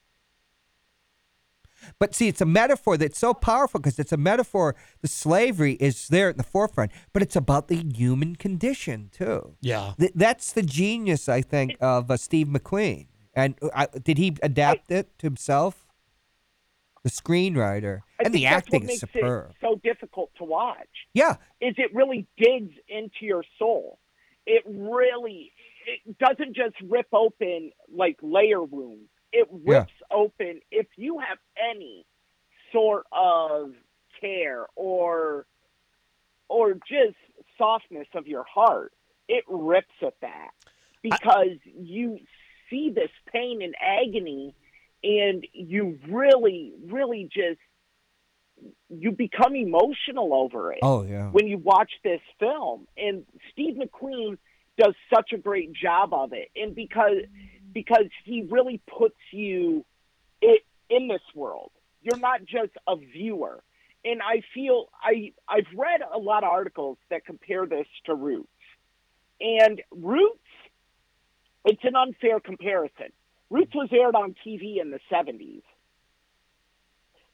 But see, it's a metaphor that's so powerful because it's a metaphor. The slavery is there at the forefront, but it's about the human condition too. Yeah. Th- that's the genius, I think, of uh, Steve McQueen. And uh, did he adapt it to himself? The screenwriter I and the acting what is makes superb. it so difficult to watch. Yeah, is it really digs into your soul. It really it doesn't just rip open like layer wounds. It Yeah. rips open if you have any sort of care or or just softness of your heart. It rips at that because you see this pain and agony and you really really just you become emotional over it Oh, yeah. when you watch this film and steve mcqueen does such a great job of it and because because he really puts you it, in this world. You're not just a viewer. And i feel i i've read a lot of articles that compare this to roots. And roots it's an unfair comparison. Roots was aired on tv in the 70s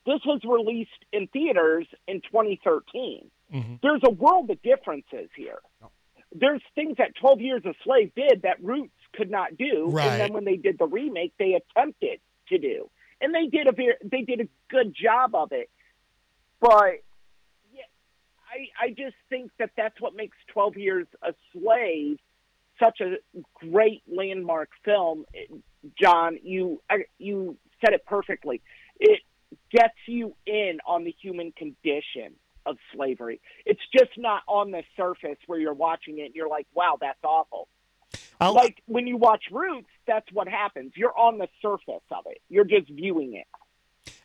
this was released in theaters in 2013 mm-hmm. there's a world of differences here. Oh. There's things that 12 Years a Slave did that Roots could not do, Right. and then when they did the remake, they attempted to do, and they did a very, they did a good job of it. But yeah, I I just think that that's what makes 12 Years a Slave such a great landmark film. Jon, you you said it perfectly. It gets you in on the human condition of slavery. It's just not on the surface where you're watching it and you're like, wow, that's awful. Like when you watch Roots, that's what happens. You're on the surface of it. You're just viewing it.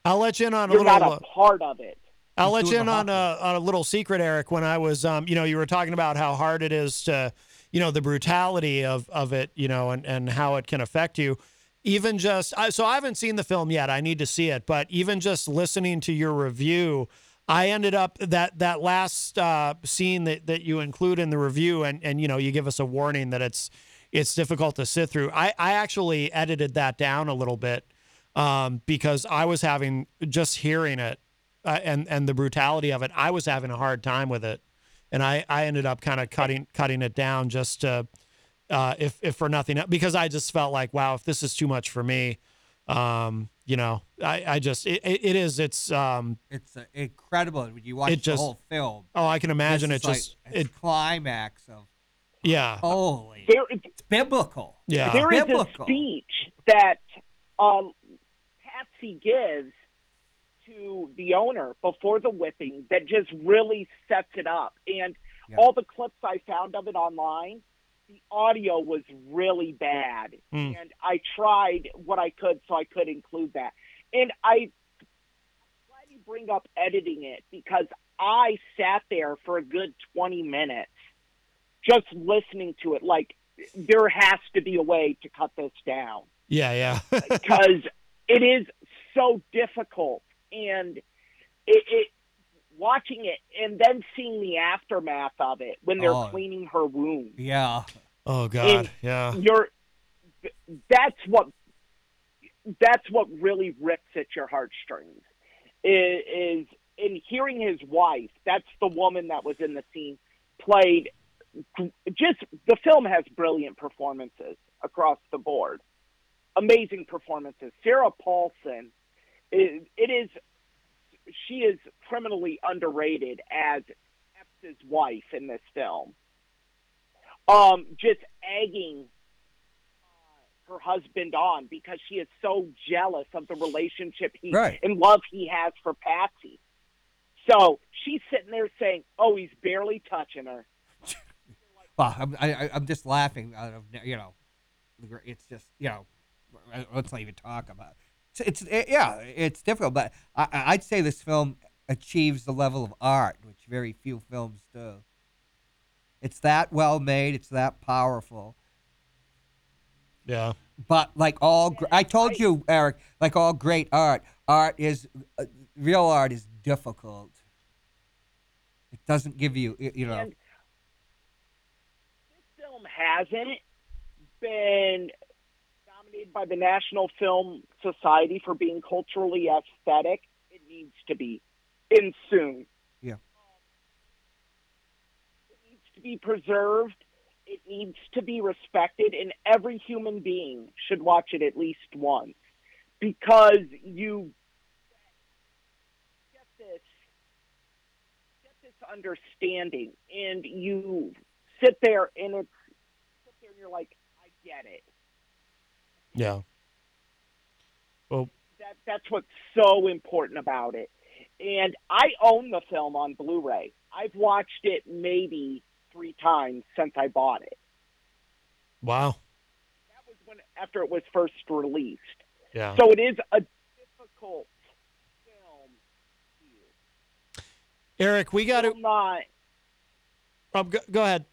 I'll let you in on a You're little. not uh, a part of it. I'll let you in on a, on a little secret, Erich. When I was, um, you know, you were talking about how hard it is to, you know, the brutality of, of it, you know, and, and how it can affect you. Even just, I, so I haven't seen the film yet. I need to see it. But even just listening to your review, I ended up that that last uh, scene that, that you include in the review, and and you know, you give us a warning that it's it's difficult to sit through. I I actually edited that down a little bit um, because I was having just hearing it uh, and and the brutality of it. I was having a hard time with it, and I I ended up kind of cutting cutting it down just to, uh, if if for nothing else, because I just felt like wow, if this is too much for me, um, you know, I I just it, it it is it's um It's uh, incredible when you watch It the just- whole film. oh I can imagine it is like just its climax of yeah holy There, it's biblical. Yeah. There is a speech that um, Patsey gives to the owner before the whipping that just really sets it up. And all the clips I found of it online, the audio was really bad. Hmm. And I tried what I could so I could include that. And I glad you bring up editing it because I sat there for a good 20 minutes just listening to it. Like, there has to be a way to cut this down yeah yeah because it is so difficult and it, it watching it and then seeing the aftermath of it when they're Oh. cleaning her wound Yeah. oh god And yeah you're that's what that's what really rips at your heartstrings is, is in hearing his wife that's the woman that was in the scene played just the film has brilliant performances across the board amazing performances sarah paulson it, it is she is criminally underrated as Epps' wife in this film um, just egging uh, her husband on because she is so jealous of the relationship he Right. and love he has for Patsey. So she's sitting there saying, "Oh, he's barely touching her." Well, I'm, I, I- I'm just laughing out of you know, it's just you know, let's not even talk about. It. It's, it's it- yeah, it's difficult, but I, I- I'd say this film achieves the level of art, which very few films do. It's that well made. It's that powerful. Yeah. But like all, gr- I told you, Erich, like all great art, art is uh, real art is difficult. It doesn't give you, you know. And this film hasn't been nominated by the National Film Society for being culturally aesthetic. It needs to be in soon. Yeah. Um, it needs to be preserved. It needs to be respected, and every human being should watch it at least once because you get this get this understanding, and you sit there and it's sit there and you're like, I get it. Yeah. Well, That that's what's so important about it. And I own the film on Blu-ray. I've watched it maybe three times since I bought it. wow. That was when after it was first released. Yeah. So it is a difficult film. Erich, we got to. Not Um, go, go ahead.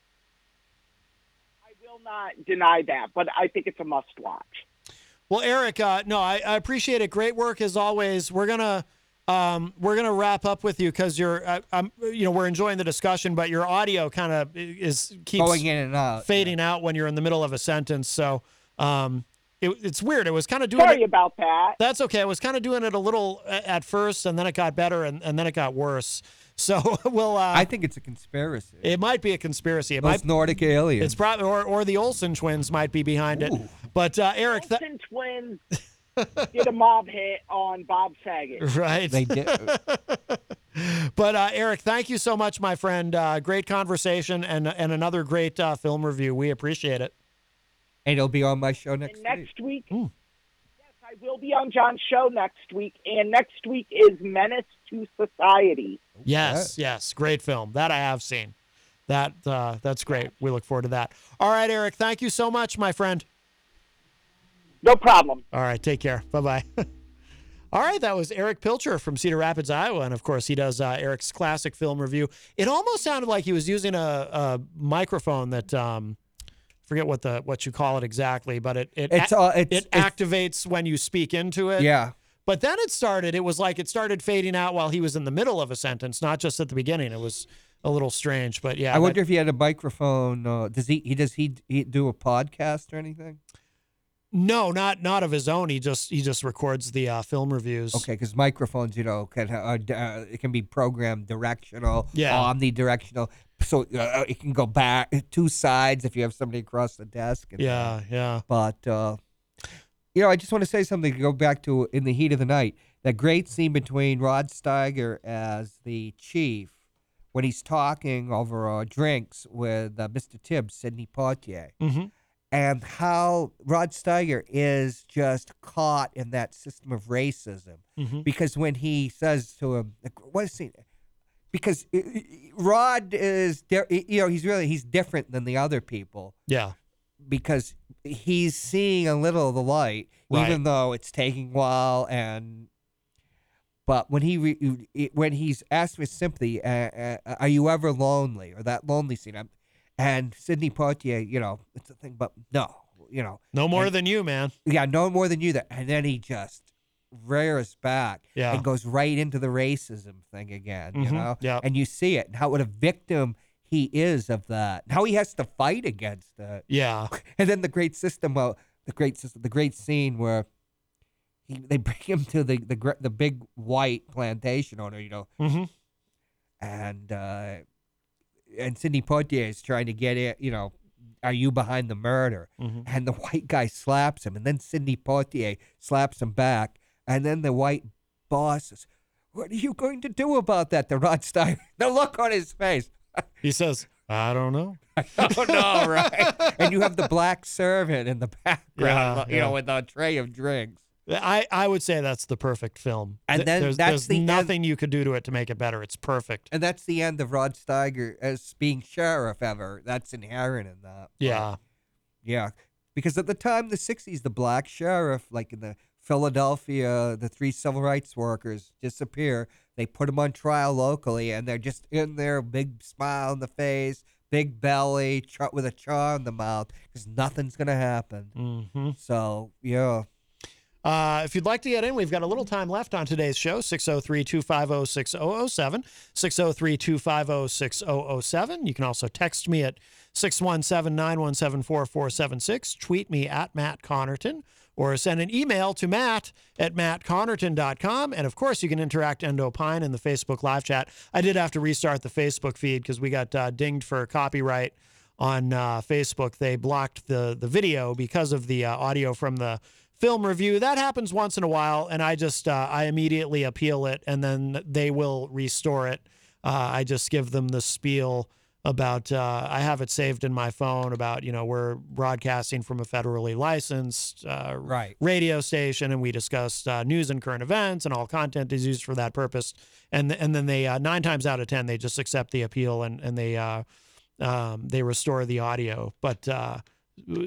I will not deny that, but I think it's a must watch. Well, Erich, uh, no, I, I appreciate it. Great work as always. We're gonna um, we're gonna wrap up with you because you're, uh, I'm, you know, we're enjoying the discussion, but your audio kind of is keeps Going in and out, fading out when you're in the middle of a sentence. So um, it, it's weird. It was kind of doing. Sorry it, about that. That's okay. I was kind of doing it a little at first, and then it got better, and, and then it got worse. So we'll. Uh, I think it's a conspiracy. it might be a conspiracy. It Those might. Nordic aliens. It's probably or or the Olsen twins might be behind it. But uh, Erich, th- Olsen twins did a mob hit on Bob Saget. Right. They did. But uh, Erich, thank you so much, my friend. Uh, great conversation and and another great uh, film review. We appreciate it. and it'll be on my show next And week. next week, yes, I will be on Jon's show next week, and next week is Menace to Society. Yes, yes, great film that I have seen. That uh, that's great. We look forward to that. All right, Erich, thank you so much, my friend. No problem. All right, take care. Bye bye. All right, that was Erich Pilcher from Cedar Rapids, Iowa, and of course he does uh, Erich's classic film review. It almost sounded like he was using a, a microphone that um, forget what the what you call it exactly, but it it It's, uh, it's- it it's- activates when you speak into it. Yeah. But then it started. It was like it started fading out while he was in the middle of a sentence, not just at the beginning. It was a little strange, but yeah. I wonder that- if he had a microphone. Uh, does he? He does he, he do a podcast or anything? No, not not of his own. He just he just records the uh, film reviews. Okay, because microphones, you know, can uh, uh, it can be programmed directional, Yeah. omnidirectional, so uh, it can go back two sides if you have somebody across the desk. And, Yeah, yeah. But uh, you know, I just want to say something to go back to in the heat of the night. That great scene between Rod Steiger as the chief when he's talking over uh, drinks with uh, Mr. Tibbs, Sidney Poitier Mhm. And how Rod Steiger is just caught in that system of racism. Mhm. Because when he says to him, "What is he?" Because uh, uh, Rod is, you know, he's really he's different than the other people Yeah. because he's seeing a little of the light, Right. even though it's taking a while. And but when he re, when he's asked with sympathy, uh, uh, "Are you ever lonely?" or that lonely scene, I'm, and Sidney Poitier, you know, it's a thing, but no, you know, No more and- than you, man. yeah, no more than you. That and then he just rears back Yeah. and goes right into the racism thing again. You Mhm, know, yeah. and you see it and how what a victim he is of that. How he has to fight against it. Yeah. And then the great system, well, the great system, the great scene where he they bring him to the the the big white plantation owner, you know, Mhm. and uh, and Sidney Poitier is trying to get it, you know, are you behind the murder? Mhm. And the white guy slaps him, and then Sidney Poitier slaps him back, and then the white boss says, "What are you going to do about that?" The Rod Stein, the look on his face. He says, "I don't know." oh no, right? and you have the black servant in the background, Yeah, you know, with a tray of drinks. I, I would say that's the perfect film. And then there's, that's there's the end- nothing you could do to it to make it better. It's perfect. And that's the end of Rod Steiger as being sheriff ever. That's inherent in that. Yeah. Yeah. Because at the time, the 60s, the black sheriff, like in the Philadelphia, the three civil rights workers disappear. They put them on trial locally, and they're just in there, big smile on the face, big belly, ch- with a chaw in the mouth, because nothing's going to happen. Mm-hmm. So, yeah. Uh, if you'd like to get in, we've got a little time left on today's show 603 250 6007. 603 250 6007. You can also text me at 617 917 4476. Tweet me at Matt Connarton or send an email to matt at mattconnarton.com. And of course, you can interact and opine in the Facebook live chat. I did have to restart the Facebook feed because we got uh, dinged for copyright on uh, Facebook. They blocked the, the video because of the uh, audio from the film review. That happens once in a while, and I just uh, I immediately appeal it, and then they will restore it. Uh, I just give them the spiel about uh, I have it saved in my phone about you know we're broadcasting from a federally licensed uh, Right. radio station, and we discussed uh, news and current events, and all content is used for that purpose. And and then they uh, nine times out of ten they just accept the appeal and and they uh, um, they restore the audio. But uh,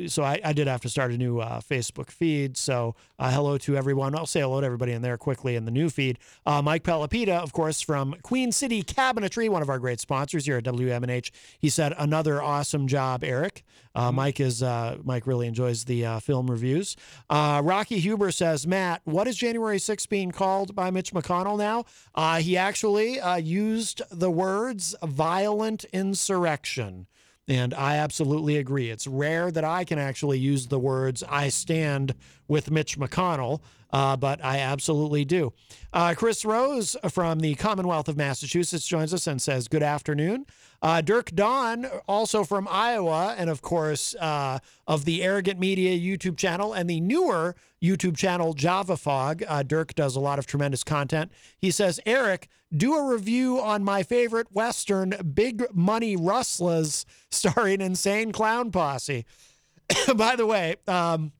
so I, I did have to start a new uh, Facebook feed. So uh, hello to everyone. I'll say hello to everybody in there quickly in the new feed. Uh, Mike Pelopita, of course, from Queen City Cabinetry, one of our great sponsors here at WMNH. He said another awesome job, Erich. Uh, Mike is uh, Mike really enjoys the uh, film reviews. Uh, Rocky Huber says, Matt, what is January 6th being called by Mitch McConnell now? Uh, he actually uh, used the words violent insurrection. And I absolutely agree. It's rare that I can actually use the words I stand with Mitch McConnell, uh, but I absolutely do. Uh, Chris Rose from the Commonwealth of Massachusetts joins us and says, Good afternoon. Uh, Dirk Don, also from Iowa, and of course, uh, of the Arrogant Media YouTube channel and the newer YouTube channel Java Fog. Uh, Dirk does a lot of tremendous content. He says, Erich, do a review on my favorite Western, Big Money Rustlers, starring Insane Clown Posse. By the way, um,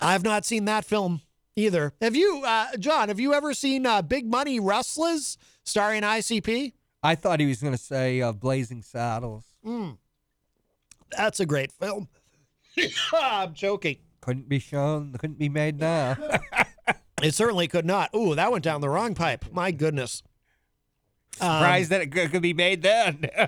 I've not seen that film either. Have you, uh, Jon? Have you ever seen uh, Big Money Rustlers, starring ICP? I thought he was going to say uh, Blazing Saddles. Mm. That's a great film. I'm joking. Couldn't be shown, couldn't be made now. It certainly could not. Ooh, that went down the wrong pipe. My goodness. Surprised that it could, be made then.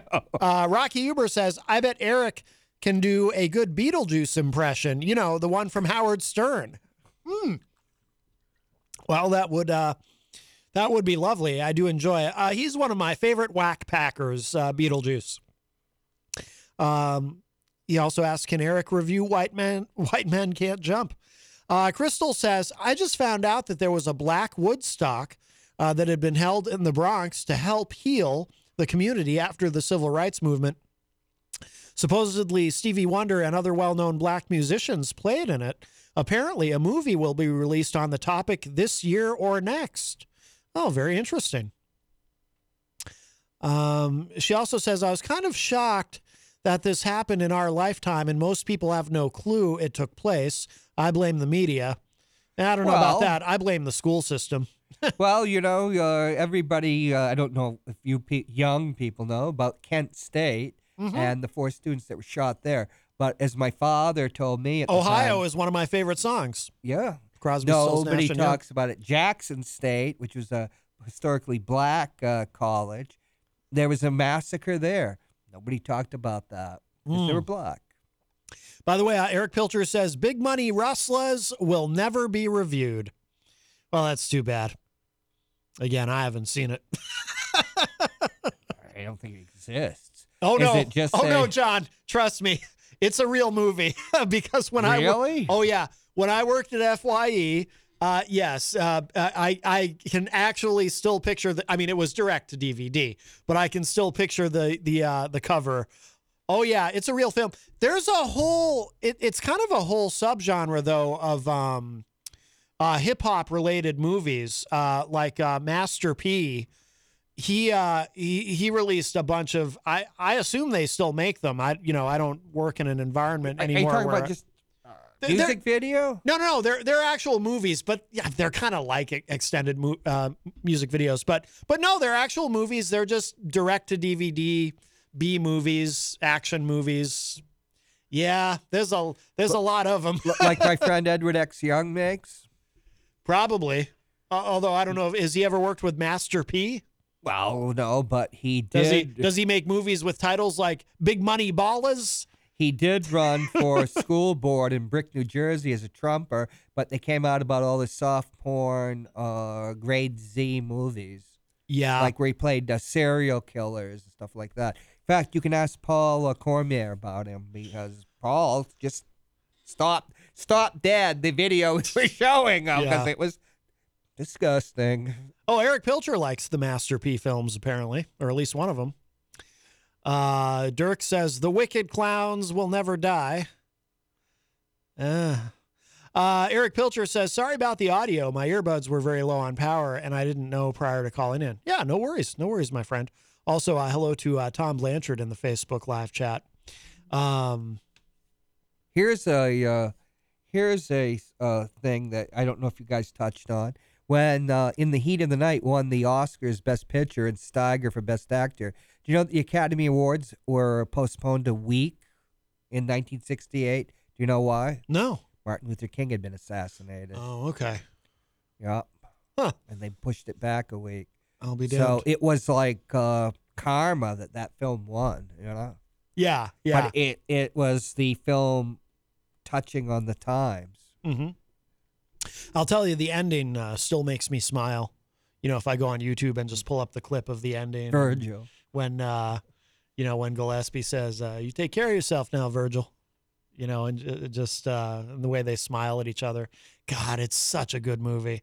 Uh, Rocky Huber says, I bet Erich can do a good Beetlejuice impression. You know, the one from Howard Stern. Hmm. Well, that would uh, that would be lovely. I do enjoy it. Uh, he's one of my favorite whack packers, uh, Beetlejuice. Um, he also asks, "Can Erich review White Man? White Men Can't Jump?" Uh, Crystal says, "I just found out that there was a Black Woodstock uh, that had been held in the Bronx to help heal the community after the civil rights movement. Supposedly, Stevie Wonder and other well-known black musicians played in it. Apparently, a movie will be released on the topic this year or next." Oh, very interesting. Um, she also says, I was kind of shocked that this happened in our lifetime, and most people have no clue it took place. I blame the media. I don't know about that. I blame the school system. well, you know, uh, everybody, uh, I don't know if you pe- young people know about Kent State Mhm. and the four students that were shot there. But as my father told me at the Ohio time- is one of my favorite songs. Yeah. Crosby, Stills, Nobody talks about it. Jackson State, which was a historically black uh, college, there was a massacre there. Nobody talked about that because they Mm. were black. By the way, uh, Erich Pilcher says Big Money Rustlers will never be reviewed. Well, that's too bad. Again, I haven't seen it. I don't think it exists. Oh Is no! oh no, Jon, trust me, it's a real movie because when I Really? oh yeah, when I worked at Fye, uh, yes, uh, I I can actually still picture the. I mean, it was direct to DVD, but I can still picture the the uh, the cover. Oh yeah, it's a real film. There's a whole. It, it's kind of a whole subgenre though of um, uh, hip hop related movies, uh, like uh, Master P he uh he he released a bunch of I I assume they still make them. I you know I don't work in an environment Are you anymore. talking where about just They're- Music video? No, no, no. They're they're actual movies, but yeah, they're kind of like extended mu- uh, music videos. But but no, they're actual movies. They're just direct to DVD B movies, action movies. Yeah, there's a there's a lot of them. like my friend Edward X. Young makes? Probably. Uh, although I don't know, if, has he ever worked with Master P? Well, no, but he did. Does he does he make movies with titles like Big Money Ballers? He did run for school board in Brick, New Jersey as a trumper, but they came out about all the soft porn, uh, grade Z movies. Yeah. Like where he played uh, serial killers and stuff like that. In fact, you can ask Paul uh, Cormier about him because Paul just stopped stopped dead the video were showing him because Yeah. it was disgusting. Oh, Erich Pilcher likes the Master P films, apparently, or at least one of them. Uh, Dirk says the wicked clowns will never die. Uh, uh, Erich Pilcher says, sorry about the audio. My earbuds were very low on power, and I didn't know prior to calling in. Yeah, no worries. No worries, my friend. Also, uh, hello to uh, Tom Blanchard in the Facebook live chat. Um, Here's a uh, here's a uh, thing that I don't know if you guys touched on. When uh, In the Heat of the Night won the Oscars Best Picture and Steiger for Best Actor. Do you know the Academy Awards were postponed a week in 1968? Do you know why? No. Martin Luther King had been assassinated. oh, okay. Yep. Huh. And they pushed it back a week. I'll be damned. So it was like uh, karma that that film won, you know? yeah, yeah. But it, it was the film touching on the times. hmm I'll tell you, the ending uh, still makes me smile. You know, if I go on YouTube and just pull up the clip of the ending, Virgil. when uh, you know when Gillespie says, uh, "You take care of yourself now, Virgil," you know, and just uh, the way they smile at each other. God, it's such a good movie.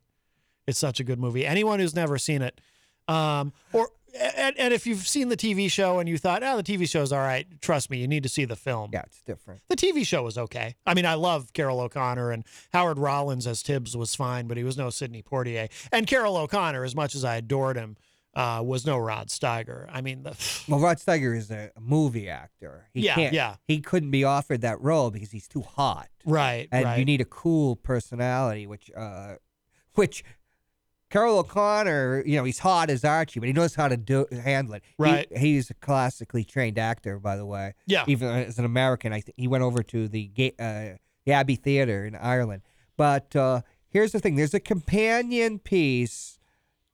It's such a good movie. Anyone who's never seen it, um, or and, and if you've seen the TV show and you thought, "Oh, the TV show's all right," trust me, you need to see the film. Yeah, it's different. The TV show was okay. I mean, I love Carroll O'Connor and Howard Rollins as Tibbs was fine, but he was no Sidney Poitier. And Carroll O'Connor, as much as I adored him, uh, was no Rod Steiger. I mean, the, Well, Rod Steiger is a movie actor. He Yeah, can't, yeah. He couldn't be offered that role because he's too hot. right, and right. you need a cool personality, which, uh, which Carroll O'Connor, you know, he's hot as Archie, but he knows how to do handle it. He- Right. he's a classically trained actor, by the way. Yeah. Even as an American, I think he went over to the uh, the Abbey Theater in Ireland. But uh, here's the thing: there's a companion piece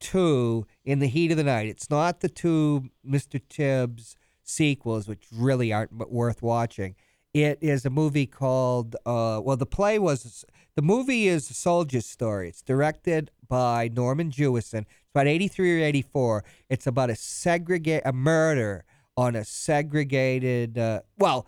to In the Heat of the Night. It's not the two Mr. Tibbs sequels, which really aren't worth watching. It is a movie called, uh, well, the play was, the movie is a soldier's story. It's directed by Norman Jewison. It's about 83 or 84. It's about a segregate, a murder on a segregated, uh, well,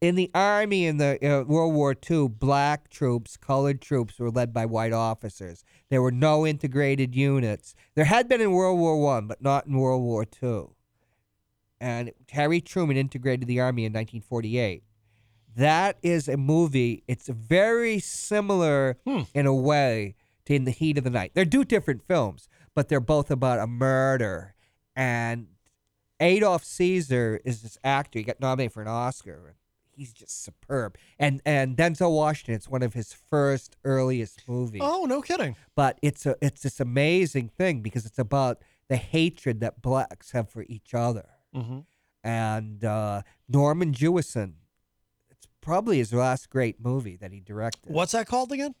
in the army in the uh, World War II, black troops, colored troops were led by white officers. There were no integrated units. There had been in World War One, but not in World War II. And Harry Truman integrated the army in 1948. That is a movie. It's very similar in a way to In the Heat of the Night. They're two different films, but they're both about a murder. And Adolph Caesar is this actor. He got nominated for an Oscar. He's just superb. And and Denzel Washington. It's one of his first earliest movies. oh, no kidding. But it's a it's this amazing thing because it's about the hatred that blacks have for each other. Mm-hmm. And uh, Norman Jewison. Probably his last great movie that he directed. What's that called again?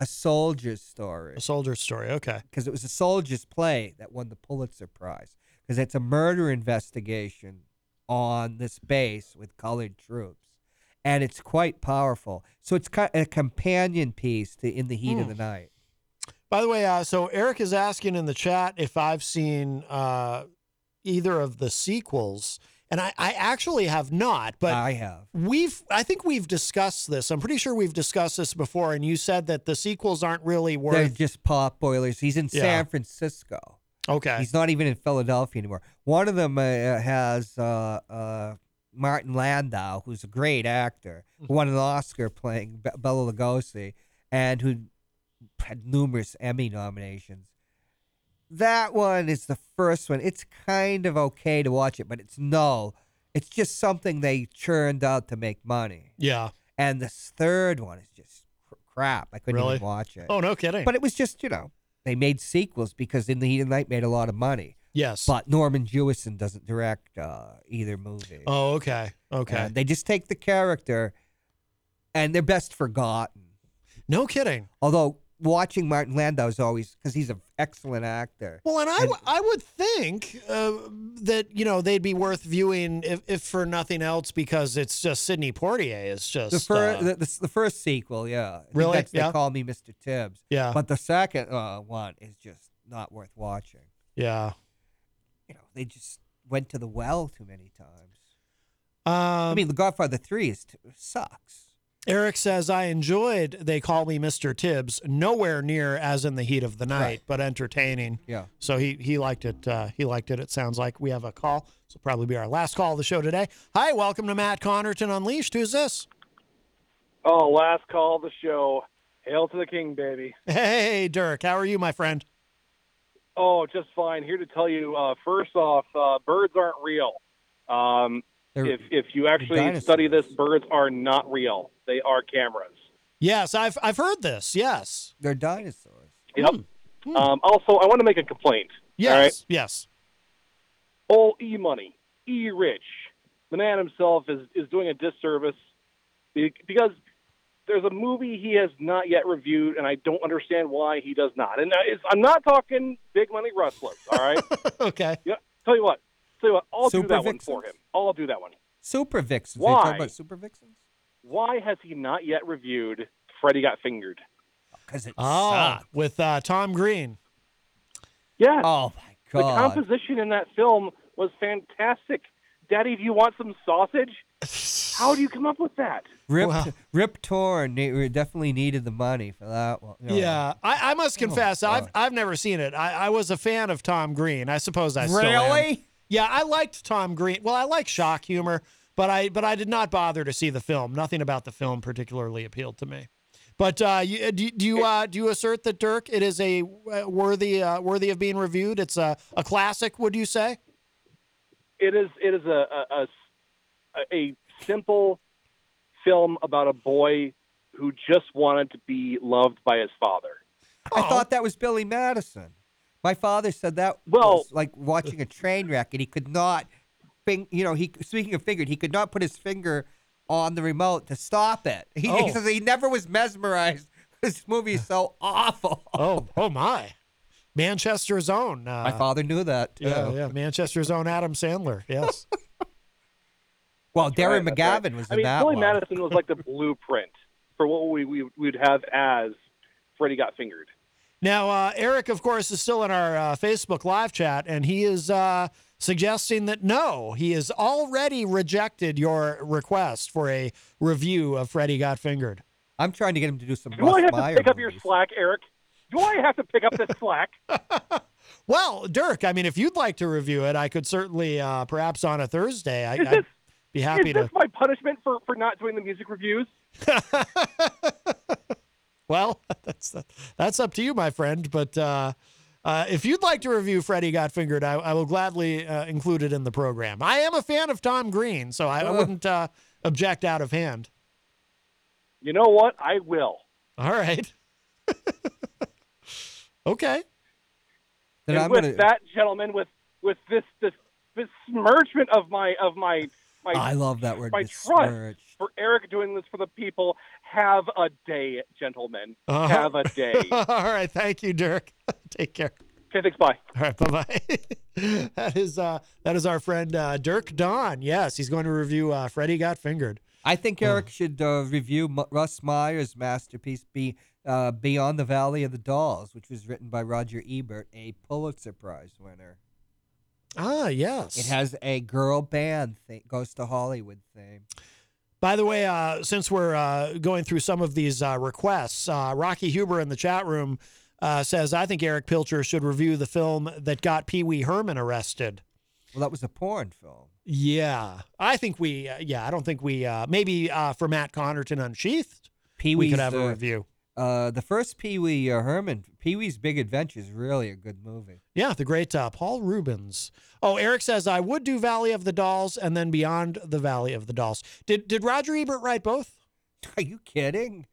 A soldier's story. A soldier's story. Okay. Because it was a soldier's play that won the Pulitzer Prize. Because it's a murder investigation on this base with colored troops. And it's quite powerful. So it's kind of a companion piece to In the Heat of Hmm. the Night. By the way, uh, so Erich is asking in the chat if I've seen uh, either of the sequels, and I, I actually have not. But I have. We've, I think we've discussed this. I'm pretty sure we've discussed this before, and you said that the sequels aren't really worth. They're just pop boilers. He's in Yeah. San Francisco. Okay. He's not even in Philadelphia anymore. One of them uh, has uh, uh, Martin Landau, who's a great actor, who won an Oscar playing Be- Bela Lugosi, and who had numerous Emmy nominations. That one is the first one. It's kind of okay to watch it, but it's no. It's just something they churned out to make money. Yeah. and this third one is just cr- crap. I couldn't Really? even watch it. Oh, no kidding. But it was just you know they made sequels because In the Heat of the Night made a lot of money. Yes. But Norman Jewison doesn't direct uh, either movie. Oh, okay. Okay. And they just take the character, and they're best forgotten. No kidding. Although watching Martin Landau is always because he's an excellent actor. Well, and I, w- I would think uh, that you know they'd be worth viewing if, if for nothing else because it's just Sidney Poitier is just The first, uh, the, the, the first sequel, yeah. Really? That's, Yeah. They call me Mr. Tibbs. Yeah. But the second uh, one is just not worth watching. yeah. You know, they just went to the well too many times. Um, I mean, The Godfather Three is t- sucks. Erich says I enjoyed They Call Me Mr. Tibbs, nowhere near as in the heat of the night, Right. but entertaining. Yeah. So he he liked it. Uh, he liked it. It sounds like we have a call. This will probably be our last call of the show today. Hi, welcome to Matt Connarton Unleashed. Who's this? Oh, last call of the show. Hail to the king, baby. Hey, Dirk. How are you, my friend? Oh, just fine. Here to tell you. Uh, first off, uh, birds aren't real. Um, They're- if if you actually study this, birds are not real. They are cameras. Yes, I've I've heard this. Yes. They're dinosaurs. Yep. Um, also, I want to make a complaint. Yes. All right. Yes. Old E Money, E Rich, the man himself is is doing a disservice because there's a movie he has not yet reviewed, and I don't understand why he does not. And uh, it's, I'm not talking big money wrestlers. All right. okay. Yeah. Tell you what. Tell you what. I'll do Super that one for him. I'll do that one. Super Vixens. Are you talking Why? about Super Vixens? Why has he not yet reviewed Freddy Got Fingered? Because it Oh, sucks. with uh, Tom Green. Yes. Oh my God. The composition in that film was fantastic. Daddy, do you want some sausage? How do you come up with that? Rip, Wow. Rip Torn we definitely needed the money for that one. you know. Yeah, I, I must confess, I've I've never seen it. I, I was a fan of Tom Green. I suppose I still am. Really? Yeah, I liked Tom Green. Well, I like shock humor, but I but I did not bother to see the film. Nothing about the film particularly appealed to me. But uh, you, do, do you uh, do you assert that Dirk it is a uh, worthy uh, worthy of being reviewed? It's a, a classic, would you say? It is. It is a a, a, a simple film about a boy who just wanted to be loved by his father. I thought that was Billy Madison. My father said that Well- was like watching a train wreck, and he could not, fing, you know, he speaking of fingered, he could not put his finger on the remote to stop it. He, Oh. he says he never was mesmerized. This movie is so awful. Oh, oh my! Manchester's own. Uh, My father knew that too. Yeah, yeah. Manchester's own Adam Sandler. Yes. Well, Darren Right, that's right. McGavin was I in mean, that Billy one. Madison was like the blueprint for what we, we would have as Freddy Got Fingered. Now, uh, Erich, of course, is still in our uh, Facebook live chat, and he is uh, suggesting that no, he has already rejected your request for a review of Freddy Got Fingered. I'm trying to get him to do some Do I have Meyer to pick up your slack, Erich? Do I have to pick up this slack? Well, Dirk, I mean, if you'd like to review it, I could certainly, uh, perhaps on a Thursday, I, Is I'd be happy Is to. this my punishment for, for not doing the music reviews? Well, that's that's up to you, my friend. But uh, uh, if you'd like to review Freddy Got Fingered, I, I will gladly uh, include it in the program. I am a fan of Tom Green, so I, I wouldn't uh, object out of hand. You know what? I will. All right. okay. Then and I'm with gonna- that, gentlemen, with with this this besmirchment of my of my my I love that word, my trust besmirch. For Erich doing this for the people. Have a day, gentlemen. Uh-huh. Have a day. All right. Thank you, Dirk. Take care. Okay, thanks. Bye. All right. Bye bye. that is uh, that is our friend uh, Dirk Don. Yes, he's going to review uh, Freddy Got Fingered. I think Erich should uh, review M- Russ Meyer's masterpiece, "Be uh, Beyond the Valley of the Dolls," which was written by Roger Ebert, a Pulitzer Prize winner. Ah, yes. It has a girl band thing, goes to Hollywood theme. By the way, uh, since we're uh, going through some of these uh, requests, uh, Rocky Huber in the chat room uh, says, I think Erich Pilcher should review the film that got Pee Wee Herman arrested. Well, that was a porn film. Yeah. I think we, uh, yeah, I don't think we, uh, maybe uh, for Matt Connarton Unsheathed, Pee we could have a uh, review. Uh, the first Pee Wee uh, Herman, Pee Wee's Big Adventure is really a good movie. Yeah, the great uh, Paul Reubens. Oh, Erich says, I would do Valley of the Dolls and then Beyond the Valley of the Dolls. Did, did Roger Ebert write both? Are you kidding?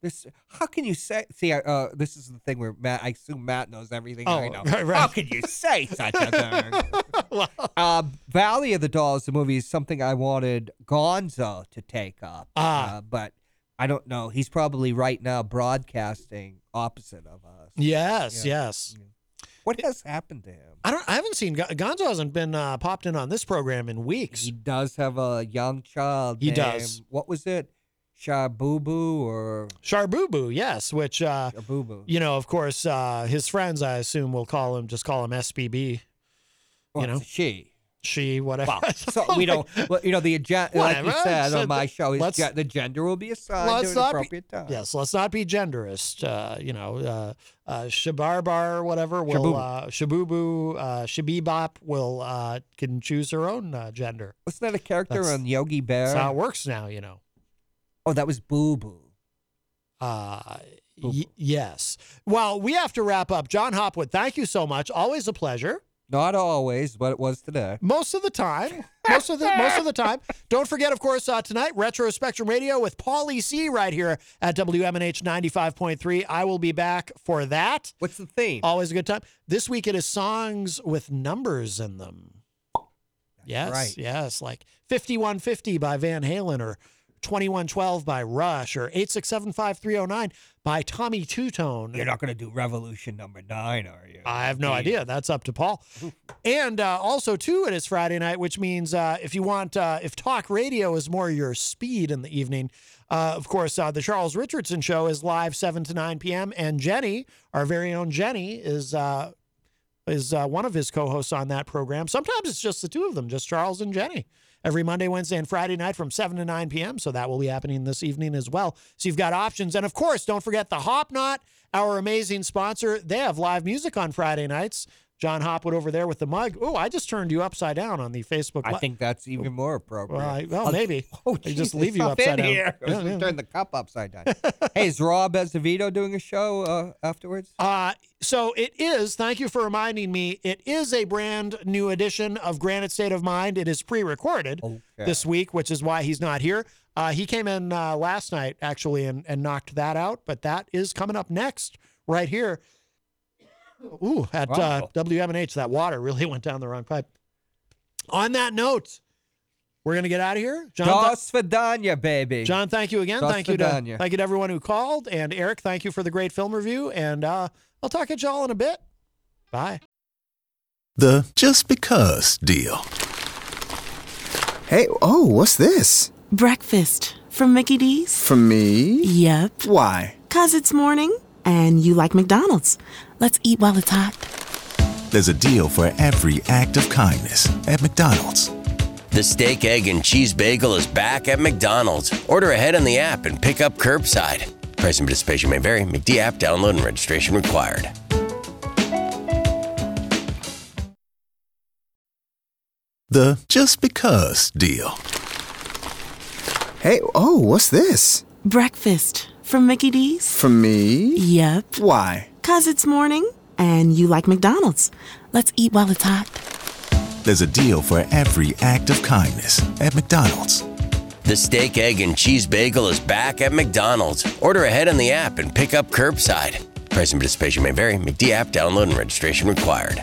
This how can you say? See, uh, this is the thing where Matt. I assume Matt knows everything I Oh, know. right, right. How can you say such a thing? uh, Valley of the Dolls, the movie, is something I wanted Gonzo to take up. Ah. uh, but I don't know. He's probably right now broadcasting opposite of us. Yes, Yeah. yes. What has happened to him? I don't. I haven't seen Gonzo. Hasn't been uh, popped in on this program in weeks. He does have a young child. He named- does. What was it? Shabubu or Sharbubu, yes, which uh, Shabubu. you know, of course, uh, his friends, I assume, will call him just call him SBB. Well, you know, she. She, whatever. Well, so we don't. Well, you know, the agenda, like you said so on my show, is ge- the gender will be assigned to an not be- appropriate time. Yes, let's not be genderist. Uh, you know, uh, uh, Shabarbar, whatever, will Shabubu. uh, Shabubu, uh, Shabibop will uh, can choose her own uh, gender. Wasn't that a character That's- on Yogi Bear? That's how it works now. You know. oh, that was Boo Boo. Uh, y- yes. Well, we have to wrap up. Jon Hopwood, thank you so much. Always a pleasure. Not always, but it was today. Most of the time. Most of the most of the time. Don't forget, of course, uh, tonight Retro Spectrum Radio with Paulie C right here at WMNH ninety five point three. I will be back for that. What's the theme? Always a good time. This week it is songs with numbers in them. yes, right. yes, like fifty one fifty by Van Halen or. 2112 by Rush or 8675309 by Tommy Tutone. You're not going to do Revolution number nine, are you? I have no Yeah. idea. That's up to Paul. And uh, also, too, it is Friday night, which means uh, if you want, uh, if talk radio is more your speed in the evening, uh, of course, uh, the Charles Richardson Show is live 7 to 9 p.m. And Jenny, our very own Jenny, is. Uh, is uh, one of his co-hosts on that program. Sometimes it's just the two of them, just Charles and Jenny. Every Monday, Wednesday, and Friday night from 7 to 9 p.m. So that will be happening this evening as well. So you've got options. And of course, don't forget the Hop Knot, our amazing sponsor. They have live music on Friday nights. Jon Hopwood over there with the mug. Oh, I just turned you upside down on the Facebook. I Li- think that's even more appropriate. Well, I- well, maybe. Oh, They just leave you upside in down. Here. Yeah, yeah. Turn the cup upside down. hey, is Rob Azevedo doing a show uh, afterwards? Uh, so it is, thank you for reminding me, it is a brand new edition of Granite State of Mind. It is pre recorded this week, which is why he's not here. Uh, he came in uh, last night, actually, and, and knocked that out, but that is coming up next right here. Ooh, at uh, WMNH, that water really went down the wrong pipe. On that note, we're going to get out of here. Jon, th- Dos Vidania, baby. Jon, thank you again. Dos thank you to thank you to everyone who called, and Eric, thank you for the great film review. And uh, I'll talk at y'all in a bit. Bye. The just because deal. Hey, oh, what's this? Breakfast from Mickey D's? From me? Yep. Why? Cause it's morning and you like McDonald's. Let's eat while it's hot. There's a deal for every act of kindness at McDonald's. The steak, egg, and cheese bagel is back at McDonald's. Order ahead on the app and pick up curbside. Price and participation may vary. McD app download and registration required. The just because deal. Hey, oh, what's this? Breakfast from Mickey D's? From me? Yep. Why? Cause it's morning and you like McDonald's. Let's eat while it's hot. There's a deal for every act of kindness at McDonald's. The steak, egg, and cheese bagel is back at McDonald's. Order ahead on the app and pick up curbside. Price and participation may vary. McD app download and registration required.